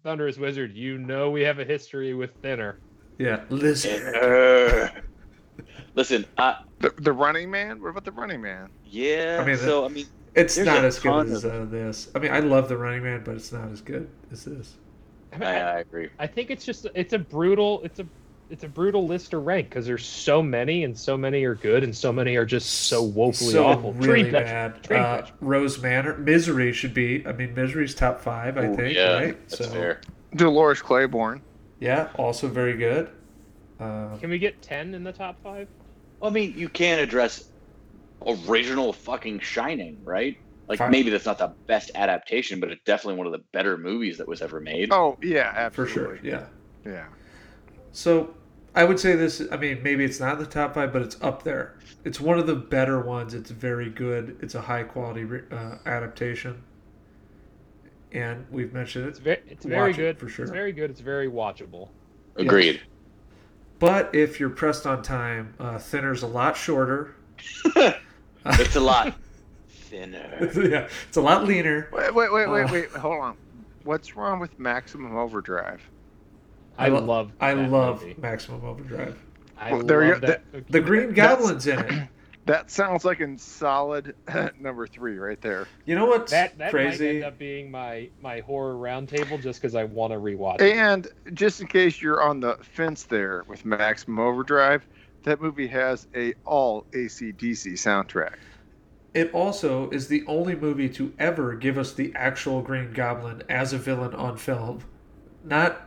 thunderous wizard. You know we have a history with Thinner. Yeah, Lizard. Listen, uh, The, the Running Man. What about the Running Man? yeah. I mean, so I mean, It's not as good as uh, this. I mean, I love the Running Man, but it's not as good as this. I, mean, I, I, I agree. I think it's just it's a brutal it's a it's a brutal list to rank because there's so many and so many are good and so many are just so woefully so awful. really Dreamcatcher, bad. Dreamcatcher. Uh, Rose Manor, Misery should be. I mean, Misery's top five, I Ooh, think. yeah, right? that's fair. Dolores Claiborne. Yeah, also very good. Uh, Can we get ten in the top five? Well, I mean, you can't address original fucking Shining, right? Like Fine. maybe that's not the best adaptation, but it's definitely one of the better movies that was ever made. Oh yeah, for sure. Yeah. Yeah. So I would say this. I mean, maybe it's not in the top five, but it's up there. It's one of the better ones. It's very good. It's a high quality uh, adaptation, and we've mentioned It's very it's very Watch it, good for sure. It's very good. It's very watchable. Agreed. But if you're pressed on time, uh, Thinner's a lot shorter. It's a lot thinner. yeah, it's a lot leaner. Wait, wait, wait, wait, Uh. wait. Hold on. What's wrong with Maximum Overdrive? I, lo- love I that love movie. Maximum Overdrive. I Well, there love go. that. The Green That's- Goblin's in it. That sounds like a solid number three right there. You know what's that that might end up being my my horror roundtable just because I want to rewatch it. And just in case you're on the fence there with Maximum Overdrive, that movie has a all ACDC soundtrack. It also is the only movie to ever give us the actual Green Goblin as a villain on film. Not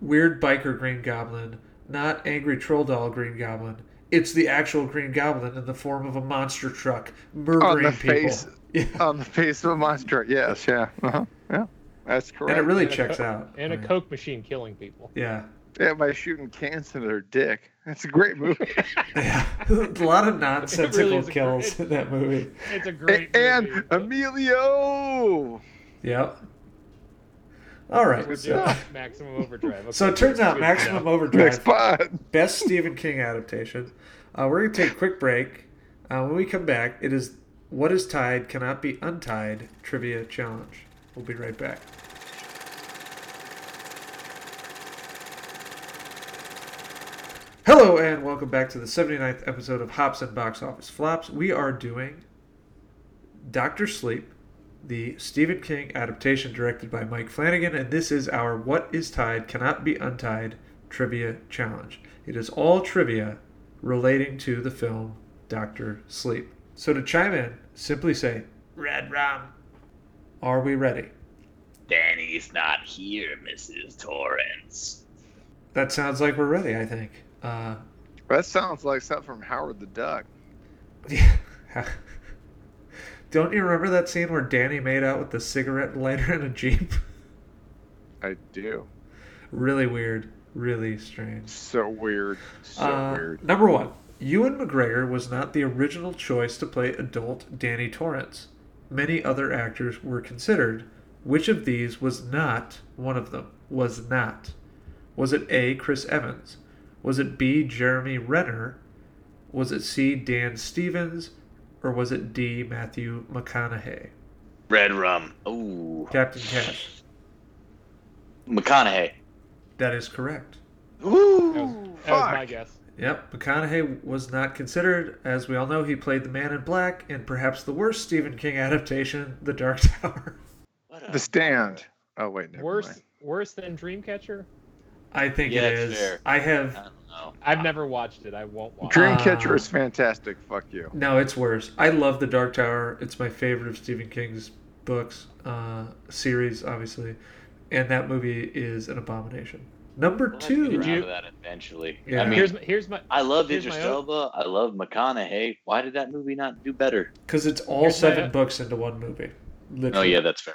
weird biker Green Goblin, not angry troll doll Green Goblin. It's the actual Green Goblin in the form of a monster truck murdering on the people. face. Yeah. On the face of a monster. Yes, yeah. Uh-huh. Yeah. That's correct. And it really And checks co- out. and a I mean, coke machine killing people. Yeah. Yeah, by shooting cans into their dick. That's a great movie. Yeah. a lot of nonsensical is a kills great- in that movie. It's a great and movie. Emilio. Yep. All right. So, Maximum Overdrive. Okay, so it turns out Maximum know. Overdrive Next pod. best Stephen King adaptation. Uh, we're going to take a quick break. Uh, when we come back, it is What is Tied Cannot Be Untied Trivia Challenge. We'll be right back. Hello, and welcome back to the 79th episode of Hops and Box Office Flops. We are doing Doctor Sleep, the Stephen King adaptation directed by Mike Flanagan, and this is our What is Tied Cannot Be Untied Trivia Challenge. It is all trivia relating to the film Doctor Sleep. So to chime in, simply say, Red Rum. Are we ready? Danny's not here, Mrs. Torrance. That sounds like we're ready, I think. Uh, That sounds like something from Howard the Duck. Yeah. Don't you remember that scene where Danny made out with the cigarette lighter in a Jeep? I do. really weird. Really strange. So weird. So Uh, weird. Number one, Ewan McGregor was not the original choice to play adult Danny Torrance. Many other actors were considered. Which of these was not one of them? Was not. Was it A. Chris Evans? Was it B. Jeremy Renner? Was it C. Dan Stevens? Or was it D. Matthew McConaughey? Red rum. Ooh. Captain Cash. McConaughey. That is correct. That was, Ooh. that was my guess. Yep, McConaughey was not considered. As we all know, he played the Man in Black in perhaps the worst Stephen King adaptation, The Dark Tower. What The Stand. Oh wait, never Worse mind. worse than Dreamcatcher? I think Yeah, it's fair. I I have. Uh, don't. I've never watched it. I won't watch. it. Dreamcatcher Uh, is fantastic. Fuck you. No, it's worse. I love The Dark Tower. It's my favorite of Stephen King's books, uh, series, obviously. And that movie is an abomination. Number We'll have to get two. around you- that eventually. Yeah. I mean, here's my, here's my I love here's Idris Elba. I love McConaughey. Why did that movie not do better? Because it's all Here's my- seven books into one movie. Oh yeah, that's fair.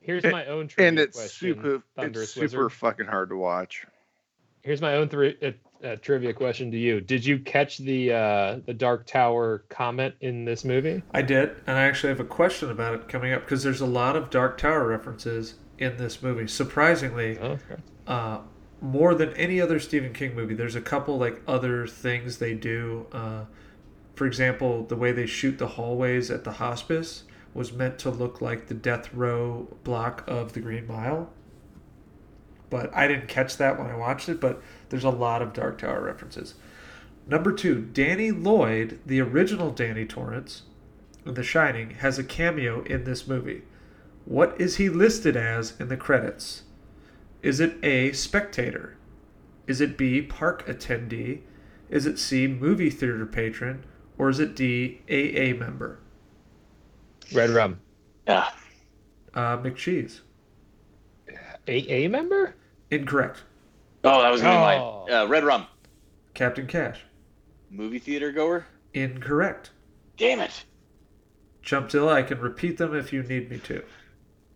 here's my own trivia And it's question. super. Thunderous It's super Wizard. fucking hard to watch. Here's my own three, uh, uh, trivia question to you. Did you catch the uh, the Dark Tower comment in this movie? I did, and I actually have a question about it coming up because there's a lot of Dark Tower references in this movie. Surprisingly, Oh, okay. uh, more than any other Stephen King movie. There's a couple like other things they do. Uh, for example, the way they shoot the hallways at the hospice was meant to look like the death row block of the Green Mile. But I didn't catch that when I watched it. But there's a lot of Dark Tower references. Number two, Danny Lloyd, the original Danny Torrance in The Shining, has a cameo in this movie. What is he listed as in the credits? Is it A, spectator? Is it B, park attendee? Is it C, movie theater patron? Or is it D, AA member? Red rum. Yeah. Uh, McCheese. AA member? Incorrect. Oh, that was gonna be Oh. mine. Uh, Red Rum. Captain Cash. Movie theater goer. Incorrect. Damn it. Chumpzilla, I can repeat them if you need me to.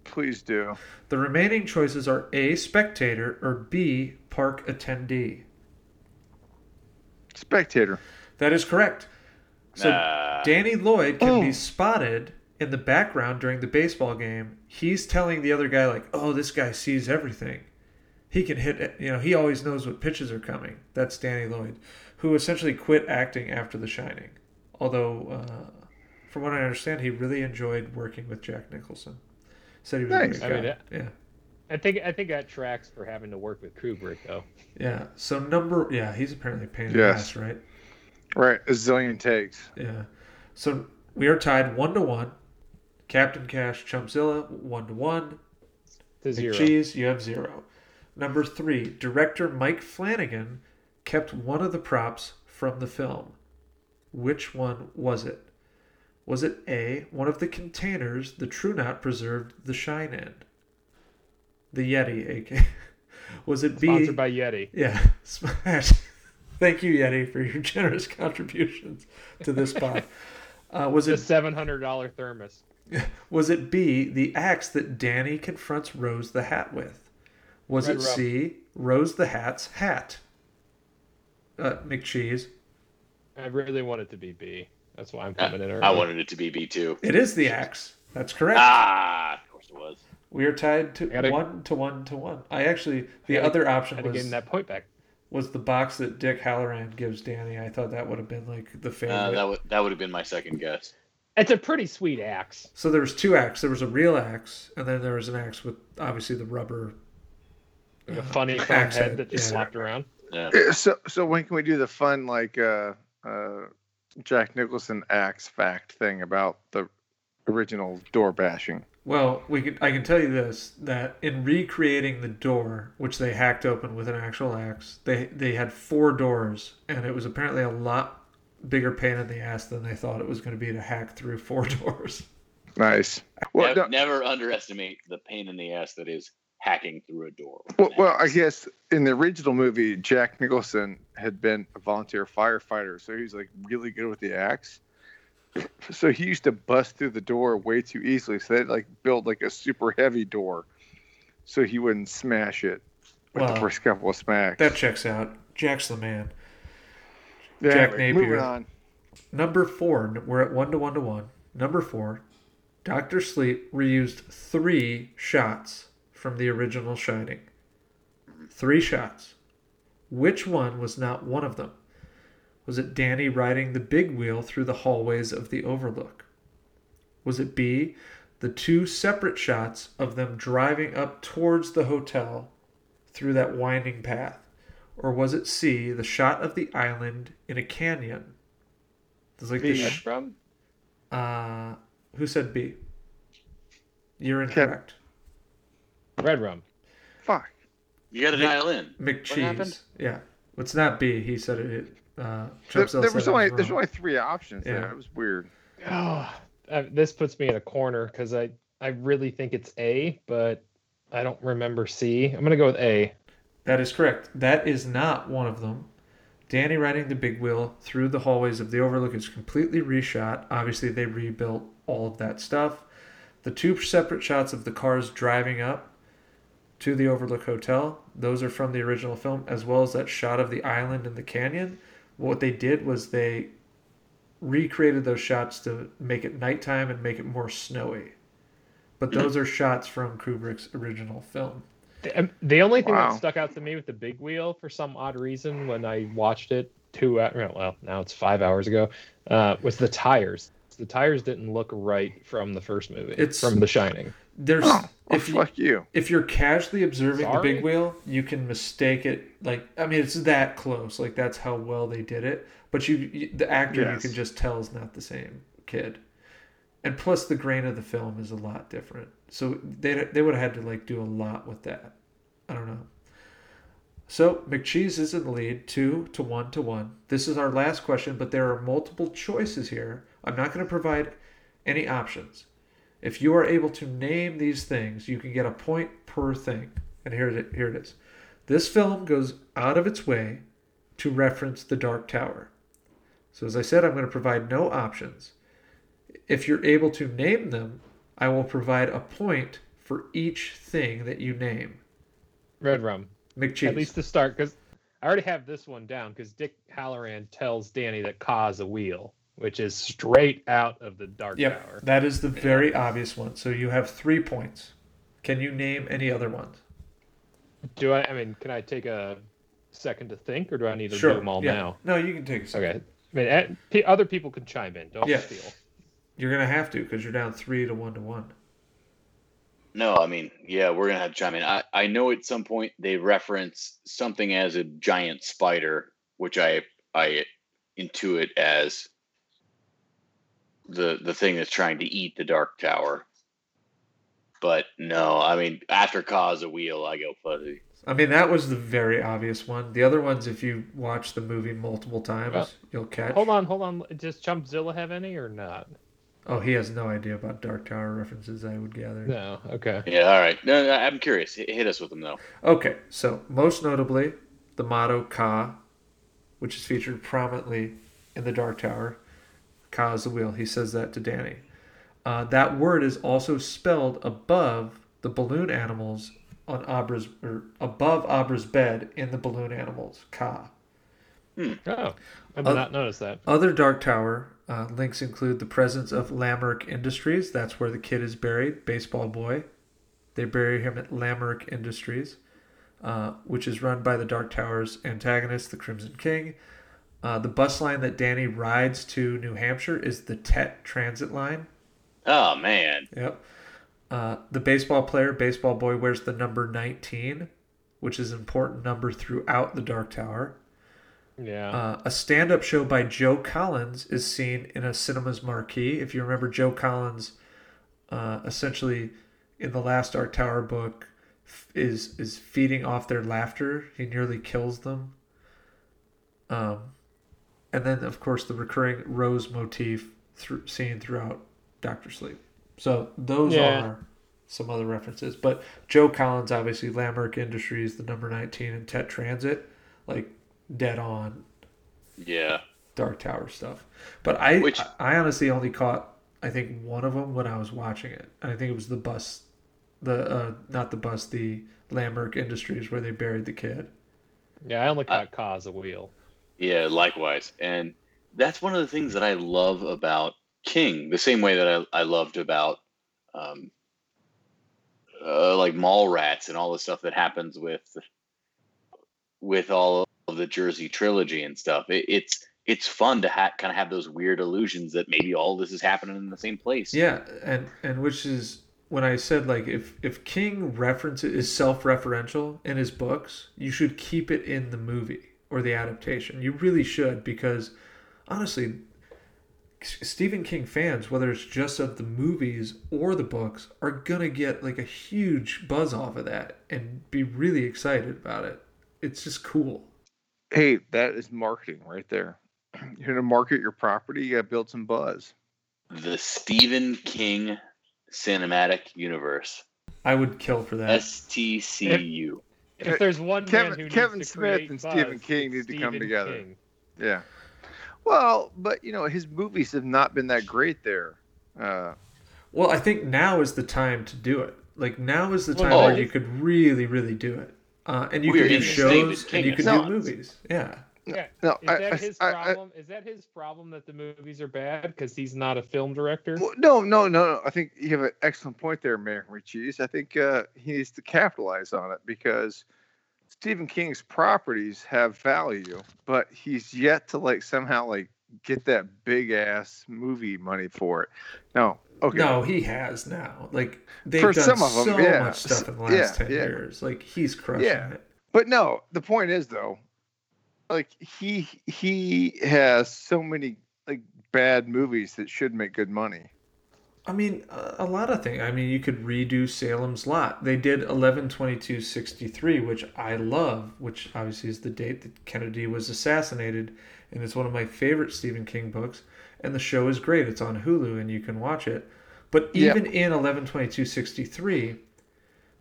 Please do. The remaining choices are A, spectator, or B, park attendee. Spectator. That is correct. So Nah. Danny Lloyd can be Oh. spotted in the background during the baseball game. He's telling the other guy like, "Oh, this guy sees everything. He can hit. You know, he always knows what pitches are coming." That's Danny Lloyd, who essentially quit acting after The Shining. Although, uh, from what I understand, he really enjoyed working with Jack Nicholson. Said he was Nice. a I great mean, guy. that- yeah. I think I think that tracks for having to work with Kubrick though. Yeah. So number yeah, he's apparently a pain in the ass, right? Right. A zillion takes. Yeah. So we are tied one to one. Captain Cash, Chumpzilla, one to one. To zero. McCheese, you have zero. Number three, director Mike Flanagan kept one of the props from the film. Which one was it? Was it A, one of the containers the True Knot preserved the shine in? The Yeti, aka. Was it B? Sponsored by Yeti. Yeah, smash. Thank you, Yeti, for your generous contributions to this pod. Uh, was The it seven hundred dollar thermos. was it B, the axe that Danny confronts Rose the Hat with? Was Red it rum. C, Rose the Hat's hat? Uh, McCheese. I really want it to be B. That's why I'm Uh, coming in early. I wanted it to be B two. It is the axe. That's correct. Ah, of course it was. We are tied to gotta- one to one to one. I actually the I gotta- other option had to get was in that point back. was the box that Dick Hallorann gives Danny. I thought that would have been like the favorite. Uh, that would that would have been my second guess. It's a pretty sweet axe. So there was two axes. There was a real axe, and then there was an axe with obviously the rubber. Like a funny foam axe head that just yeah. slapped around. Yeah. Uh, So, so when can we do the fun like uh, uh, Jack Nicholson axe fact thing about the original door bashing? Well, we can. I can tell you this: that in recreating the door, which they hacked open with an actual axe, they they had four doors, and it was apparently a lot bigger pain in the ass than they thought it was going to be to hack through four doors. Nice. Well, Nev- no, never underestimate the pain in the ass that is hacking through a door. well, well, I guess in the original movie, Jack Nicholson had been a volunteer firefighter, so he's like really good with the axe. So he used to bust through the door way too easily. So they like build like a super heavy door, so he wouldn't smash it with Wow. the first couple of smacks. That checks out. Jack's the man. yeah, Jack anyway, Napier. Moving on. Number four, we're at one to one to one. Number four, Doctor Sleep reused three shots from the original Shining. Three shots. Which one was not one of them? Was it Danny riding the big wheel through the hallways of the Overlook? Was it B, the two separate shots of them driving up towards the hotel through that winding path? Or was it C, the shot of the island in a canyon? There's like B. the sh- rum? uh, who said B? You're Okay. incorrect. Red rum. Fuck. you got to dial in. happened? McCheese. Yeah. What's that B. He said it. Uh, There, there said was only was there's only three options Yeah. there. It was weird. Oh, uh, this puts me in a corner because I I really think it's A, but I don't remember C. I'm gonna go with A. That is correct. That is not one of them. Danny riding the big wheel through the hallways of the Overlook is completely reshot. Obviously, they rebuilt all of that stuff. The two separate shots of the cars driving up to the Overlook Hotel, those are from the original film, as well as that shot of the island and the canyon. What they did was they recreated those shots to make it nighttime and make it more snowy. But those are shots from Kubrick's original film. The, um, the only thing Wow. that stuck out to me with the big wheel for some odd reason when I watched it two well now it's five hours ago uh, was the tires. The tires didn't look right from the first movie. It's- from The Shining. There's Oh, well, if you, fuck you. if you're casually observing the big wheel, you can mistake it. Like I mean, it's that close. Like that's how well they did it. But you, you the actor, Yes. you can just tell is not the same kid. And plus, the grain of the film is a lot different. So they they would have had to like do a lot with that. I don't know. So McCheese is in the lead, two to one to one. This is our last question, but there are multiple choices here. I'm not going to provide any options. If you are able to name these things, you can get a point per thing. And here it, here it is. This film goes out of its way to reference The Dark Tower. So, as I said, I'm going to provide no options. If you're able to name them, I will provide a point for each thing that you name. Red rum. McCheese. At least to start, because I already have this one down. Because Dick Hallorann tells Danny that Ka's a wheel, which is straight out of the Dark Yep, Tower. that is the very obvious one. So you have three points. Can you name any other ones? Do I? I mean, can I take a second to think, or do I need to sure. do them all yeah. now? No, you can take a second. Okay. I mean, eh, p- other people can chime in. Don't Yeah. steal. You're gonna have to because you're down three to one to one. No, I mean, yeah, we're gonna have to chime in. I, I know at some point they reference something as a giant spider, which I I intuit as the the thing that's trying to eat the Dark Tower. But no, I mean, after Ka's a wheel, I go fuzzy. I mean, that was the very obvious one. The other ones, if you watch the movie multiple times, Well, you'll catch. Hold on, hold on. Does Chumpzilla have any or not? Oh, he has no idea about Dark Tower references, I would gather. No. Okay. Yeah, all right. No, no, I'm curious. Hit, hit us with them though. Okay, so most notably, the motto Ka, which is featured prominently in the Dark Tower. Ka is the wheel. He says that to Danny. Uh, that word is also spelled above the balloon animals on Abra's or above Abra's bed in the balloon animals. Ka. Oh, I did Uh, not notice that. Other Dark Tower uh, links include the presence of Lamerk Industries. That's where the kid is buried, Baseball Boy. They bury him at Lamerk Industries, uh, which is run by the Dark Tower's antagonist, the Crimson King. Uh, the bus line that Danny rides to New Hampshire is the Tet Transit Line. Oh man, Yep. Uh, the baseball player, Baseball Boy, wears the number 19, which is an important number throughout the Dark Tower. Yeah. Uh, a stand up show by Joe Collins is seen in a cinema's marquee. If you remember, Joe Collins, uh, essentially in the last Dark Tower book, f- is is feeding off their laughter. He nearly kills them. Um, and then of course the recurring rose motif through, seen throughout Doctor Sleep. So those Yeah. are some other references. But Joe Collins, obviously, Lamerk Industries, the number nineteen, and Tet Transit, like dead on yeah. Dark Tower stuff. But I, Which- I honestly only caught I think one of them when I was watching it. And I think it was the bus, the uh, not the bus, the Lamberg Industries where they buried the kid. yeah, I only caught Ka as a wheel. Yeah, likewise. And that's one of the things that I love about King, the same way that I, I loved about um, uh, like Mallrats and all the stuff that happens with with all of the Jersey trilogy and stuff. It, it's it's fun to ha- kind of have those weird illusions that maybe all this is happening in the same place. Yeah, and and which is when I said like if if King references is self-referential in his books, you should keep it in the movie or the adaptation. You really should because honestly, Stephen King fans, whether it's just of the movies or the books, are gonna get like a huge buzz off of that and be really excited about it. It's just cool. Hey, that is marketing right there. You're gonna market your property. You gotta build some buzz. The Stephen King cinematic universe. I would kill for that. STCU. If there's one Kevin- man who Kevin needs to Smith and buzz, Stephen King it's need to come together. King. Yeah. Well, but you know his movies have not been that great there. Uh, Well, I think now is the time to do it. Like now is the time no, where you could really, really do it. Uh, and you We're could do shows and you could do movies. Yeah. Yeah. no, Is I, that I- his I- I- problem? Is that his problem that the movies are bad because he's not a film director? Well, no, no, no, no. I think you have an excellent point there, Mayor Cheese. I think uh, he needs to capitalize on it because Stephen King's properties have value, but he's yet to like somehow like get that big ass movie money for it. No, okay, No, he has now. Like they've For done some of 'em, so yeah. much stuff in the Yeah, last ten yeah. years. Like he's crushing Yeah. it. but no. The point is though, like he he has so many like bad movies that should make good money. I mean, a, lot of things. I mean, you could redo Salem's Lot. They did 112263, which I love, which obviously is the date that Kennedy was assassinated, and it's one of my favorite Stephen King books. And the show is great. It's on Hulu, and you can watch it. But Yep. even in 112263,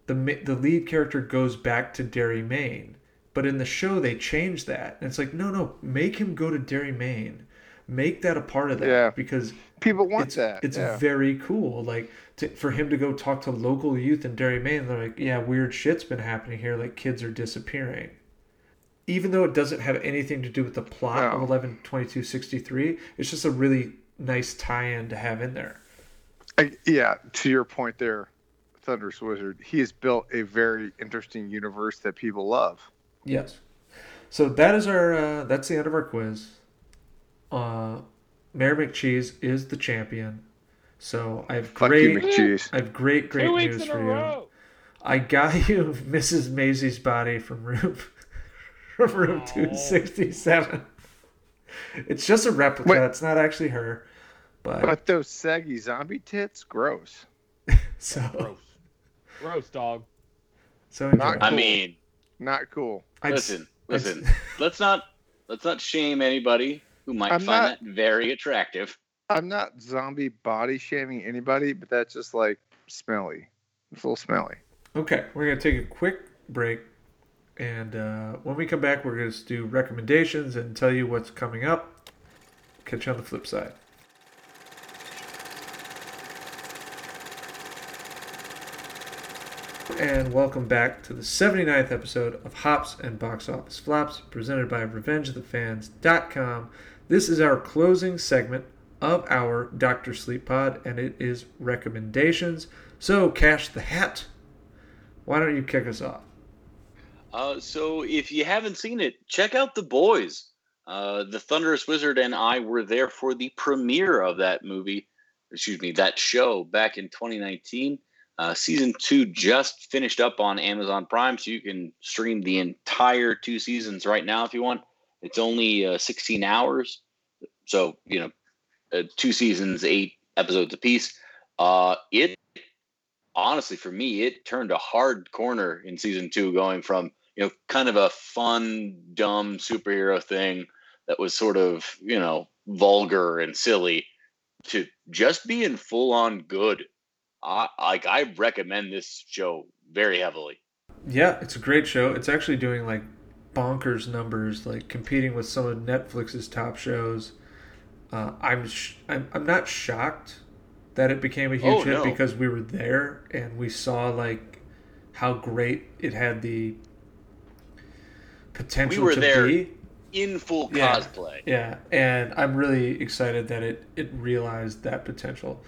the the lead character goes back to Derry, Maine. But in the show, they changed that, and it's like, no, no, make him go to Derry, Maine. Make that a part of that Yeah. because People want it's, that. It's yeah. very cool. Like to, for him to go talk to local youth in Derry, Maine. They're like, yeah, weird shit's been happening here. Like kids are disappearing. Even though it doesn't have anything to do with the plot of No. eleven twenty two sixty three, it's just a really nice tie-in to have in there. I, yeah, to your point there, Thunderous Wizard, he has built a very interesting universe that people love. Yes. So that is our. Uh, that's the end of our quiz. Uh, Mayor McCheese is the champion. So I have Fuck great. you, McCheese. I have great, great Two news for you. I got you Mrs. Massey's body from room from room two sixty seven. It's just a replica. Wait. It's not actually her, but But those saggy zombie tits, gross. so Gross. Gross, dog. so enjoy. Not I mean, Not cool. I'd- listen, I'd- listen. let's not let's not shame anybody who might I'm find not- that very attractive. I'm not zombie body shaming anybody, but that's just like smelly. It's a little smelly. Okay, we're gonna take a quick break, and uh, when we come back, we're gonna just do recommendations and tell you what's coming up. Catch you on the flip side. And welcome back to the 79th episode of Hops and Box Office Flops, presented by RevengeOfTheFans.com. This is our closing segment of our Doctor Sleep Pod, and it is recommendations. So, Cash the Hat, why don't you kick us off? Uh, so if you haven't seen it, check out The Boys. Uh, the Thunderous Wizard and I were there for the premiere of that movie, excuse me, that show back in 2019. Uh, season two just finished up on Amazon Prime, so you can stream the entire two seasons right now if you want. It's only uh, 16 hours, so you know, uh, two seasons, eight episodes apiece. Uh, it honestly, for me, it turned a hard corner in season two, going from you know, kind of a fun, dumb superhero thing that was sort of, you know, vulgar and silly to just being full on good. I like I recommend this show very heavily. Yeah, it's a great show. It's actually doing like bonkers numbers, like competing with some of Netflix's top shows. Uh, I'm, sh- I'm I'm not shocked that it became a huge Oh, hit no. because we were there and we saw like how great it had the potential we were to there. be. In full Yeah. cosplay. Yeah, and I'm really excited that it it realized that potential.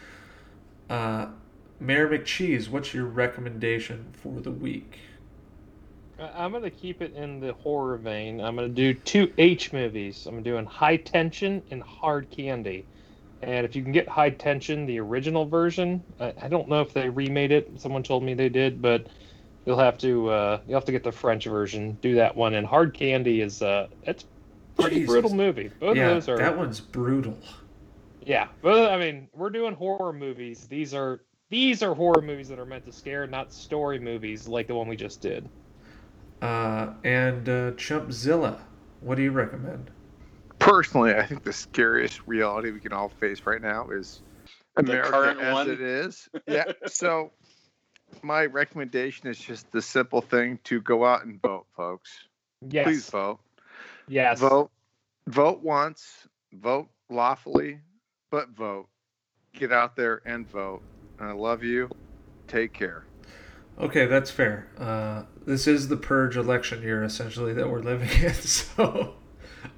Uh, Mayor McCheese, what's your recommendation for the week? I'm gonna keep it in the horror vein. I'm gonna do two H movies. I'm doing High Tension and Hard Candy. And if you can get High Tension, the original version, I, I don't know if they remade it. Someone told me they did, but you'll have to uh, you'll have to get the French version. Do that one. And Hard Candy is uh, it's a pretty Jesus. brutal movie. Both yeah, of those are that one's brutal. yeah. But I mean, we're doing horror movies. These are these are horror movies that are meant to scare, not story movies like the one we just did. Uh, and uh, Chumpzilla, what do you recommend? Personally, I think the scariest reality we can all face right now is America current as one? it is. Yeah. so my recommendation is just the simple thing to go out and vote, folks. Yes. Please vote. Yes. Vote. Vote once. Vote lawfully, but vote. Get out there and vote. I love you. Take care. Okay, that's fair. Uh, this is the purge election year, essentially, that we're living in. So,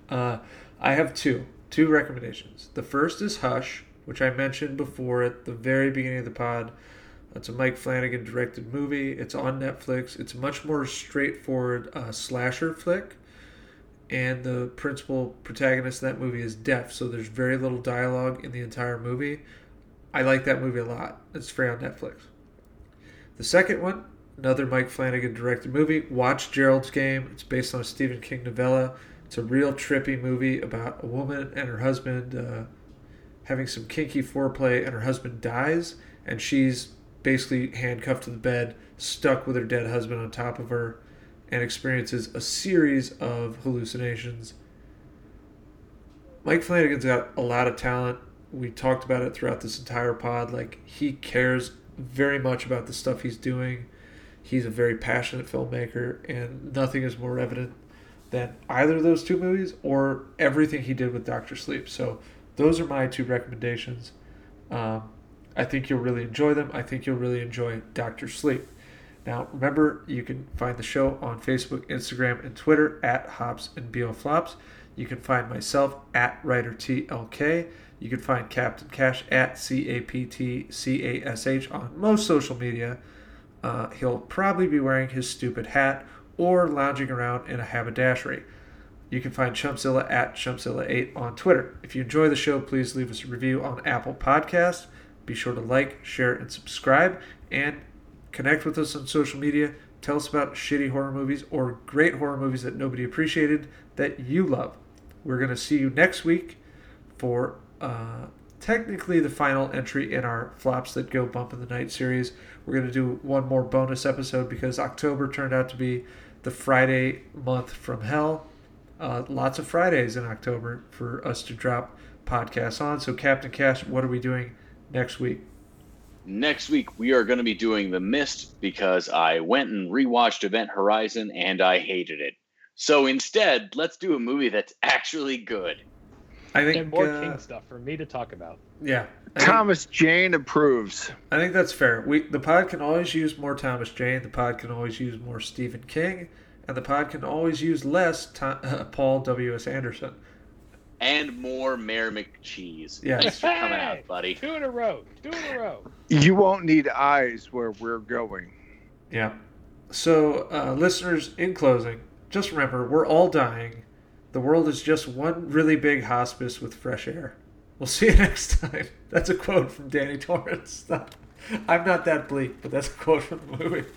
uh, I have two two recommendations. The first is Hush, which I mentioned before at the very beginning of the pod. It's a Mike Flanagan directed movie. It's on Netflix. It's a much more straightforward uh, slasher flick, and the principal protagonist of that movie is deaf, so there's very little dialogue in the entire movie. I like that movie a lot. It's free on Netflix. The second one, another Mike Flanagan directed movie, Watch Gerald's Game. It's based on a Stephen King novella. It's a real trippy movie about a woman and her husband uh, having some kinky foreplay, and her husband dies, and she's basically handcuffed to the bed, stuck with her dead husband on top of her, and experiences a series of hallucinations. Mike Flanagan's got a lot of talent. We talked about it throughout this entire pod. Like, he cares very much about the stuff he's doing. He's a very passionate filmmaker, and nothing is more evident than either of those two movies or everything he did with Doctor Sleep. So, those are my two recommendations. Um, I think you'll really enjoy them. I think you'll really enjoy Doctor Sleep. Now, remember, you can find the show on Facebook, Instagram, and Twitter at Hops and BO Flops. You can find myself at WriterTLK. You can find Captain Cash at C A P T C A S H on most social media. Uh, he'll probably be wearing his stupid hat or lounging around in a haberdashery. You can find Chumpzilla at Chumpzilla8 on Twitter. If you enjoy the show, please leave us a review on Apple Podcasts. Be sure to like, share, and subscribe. And connect with us on social media. Tell us about shitty horror movies or great horror movies that nobody appreciated that you love. We're going to see you next week for uh, technically the final entry in our Flops That Go Bump in the Night series. We're going to do one more bonus episode because October turned out to be the Friday month from hell. Uh, lots of Fridays in October for us to drop podcasts on. So, Captain Cash, what are we doing next week? Next week, we are going to be doing The Mist because I went and rewatched Event Horizon and I hated it. So instead, let's do a movie that's actually good. I think and more uh, King stuff for me to talk about. Yeah, I think- Thomas Jane approves. I think that's fair. We the pod can always use more Thomas Jane. The pod can always use more Stephen King, and the pod can always use less Tho- uh, Paul W. S. Anderson. And more Mayor McCheese. Yeah. Thanks for coming out, buddy. Two in a row. Two in a row. You won't need eyes where we're going. Yeah. So, uh, listeners, in closing, just remember we're all dying. The world is just one really big hospice with fresh air. We'll see you next time. That's a quote from Danny Torrance. I'm not that bleak, but that's a quote from the movie.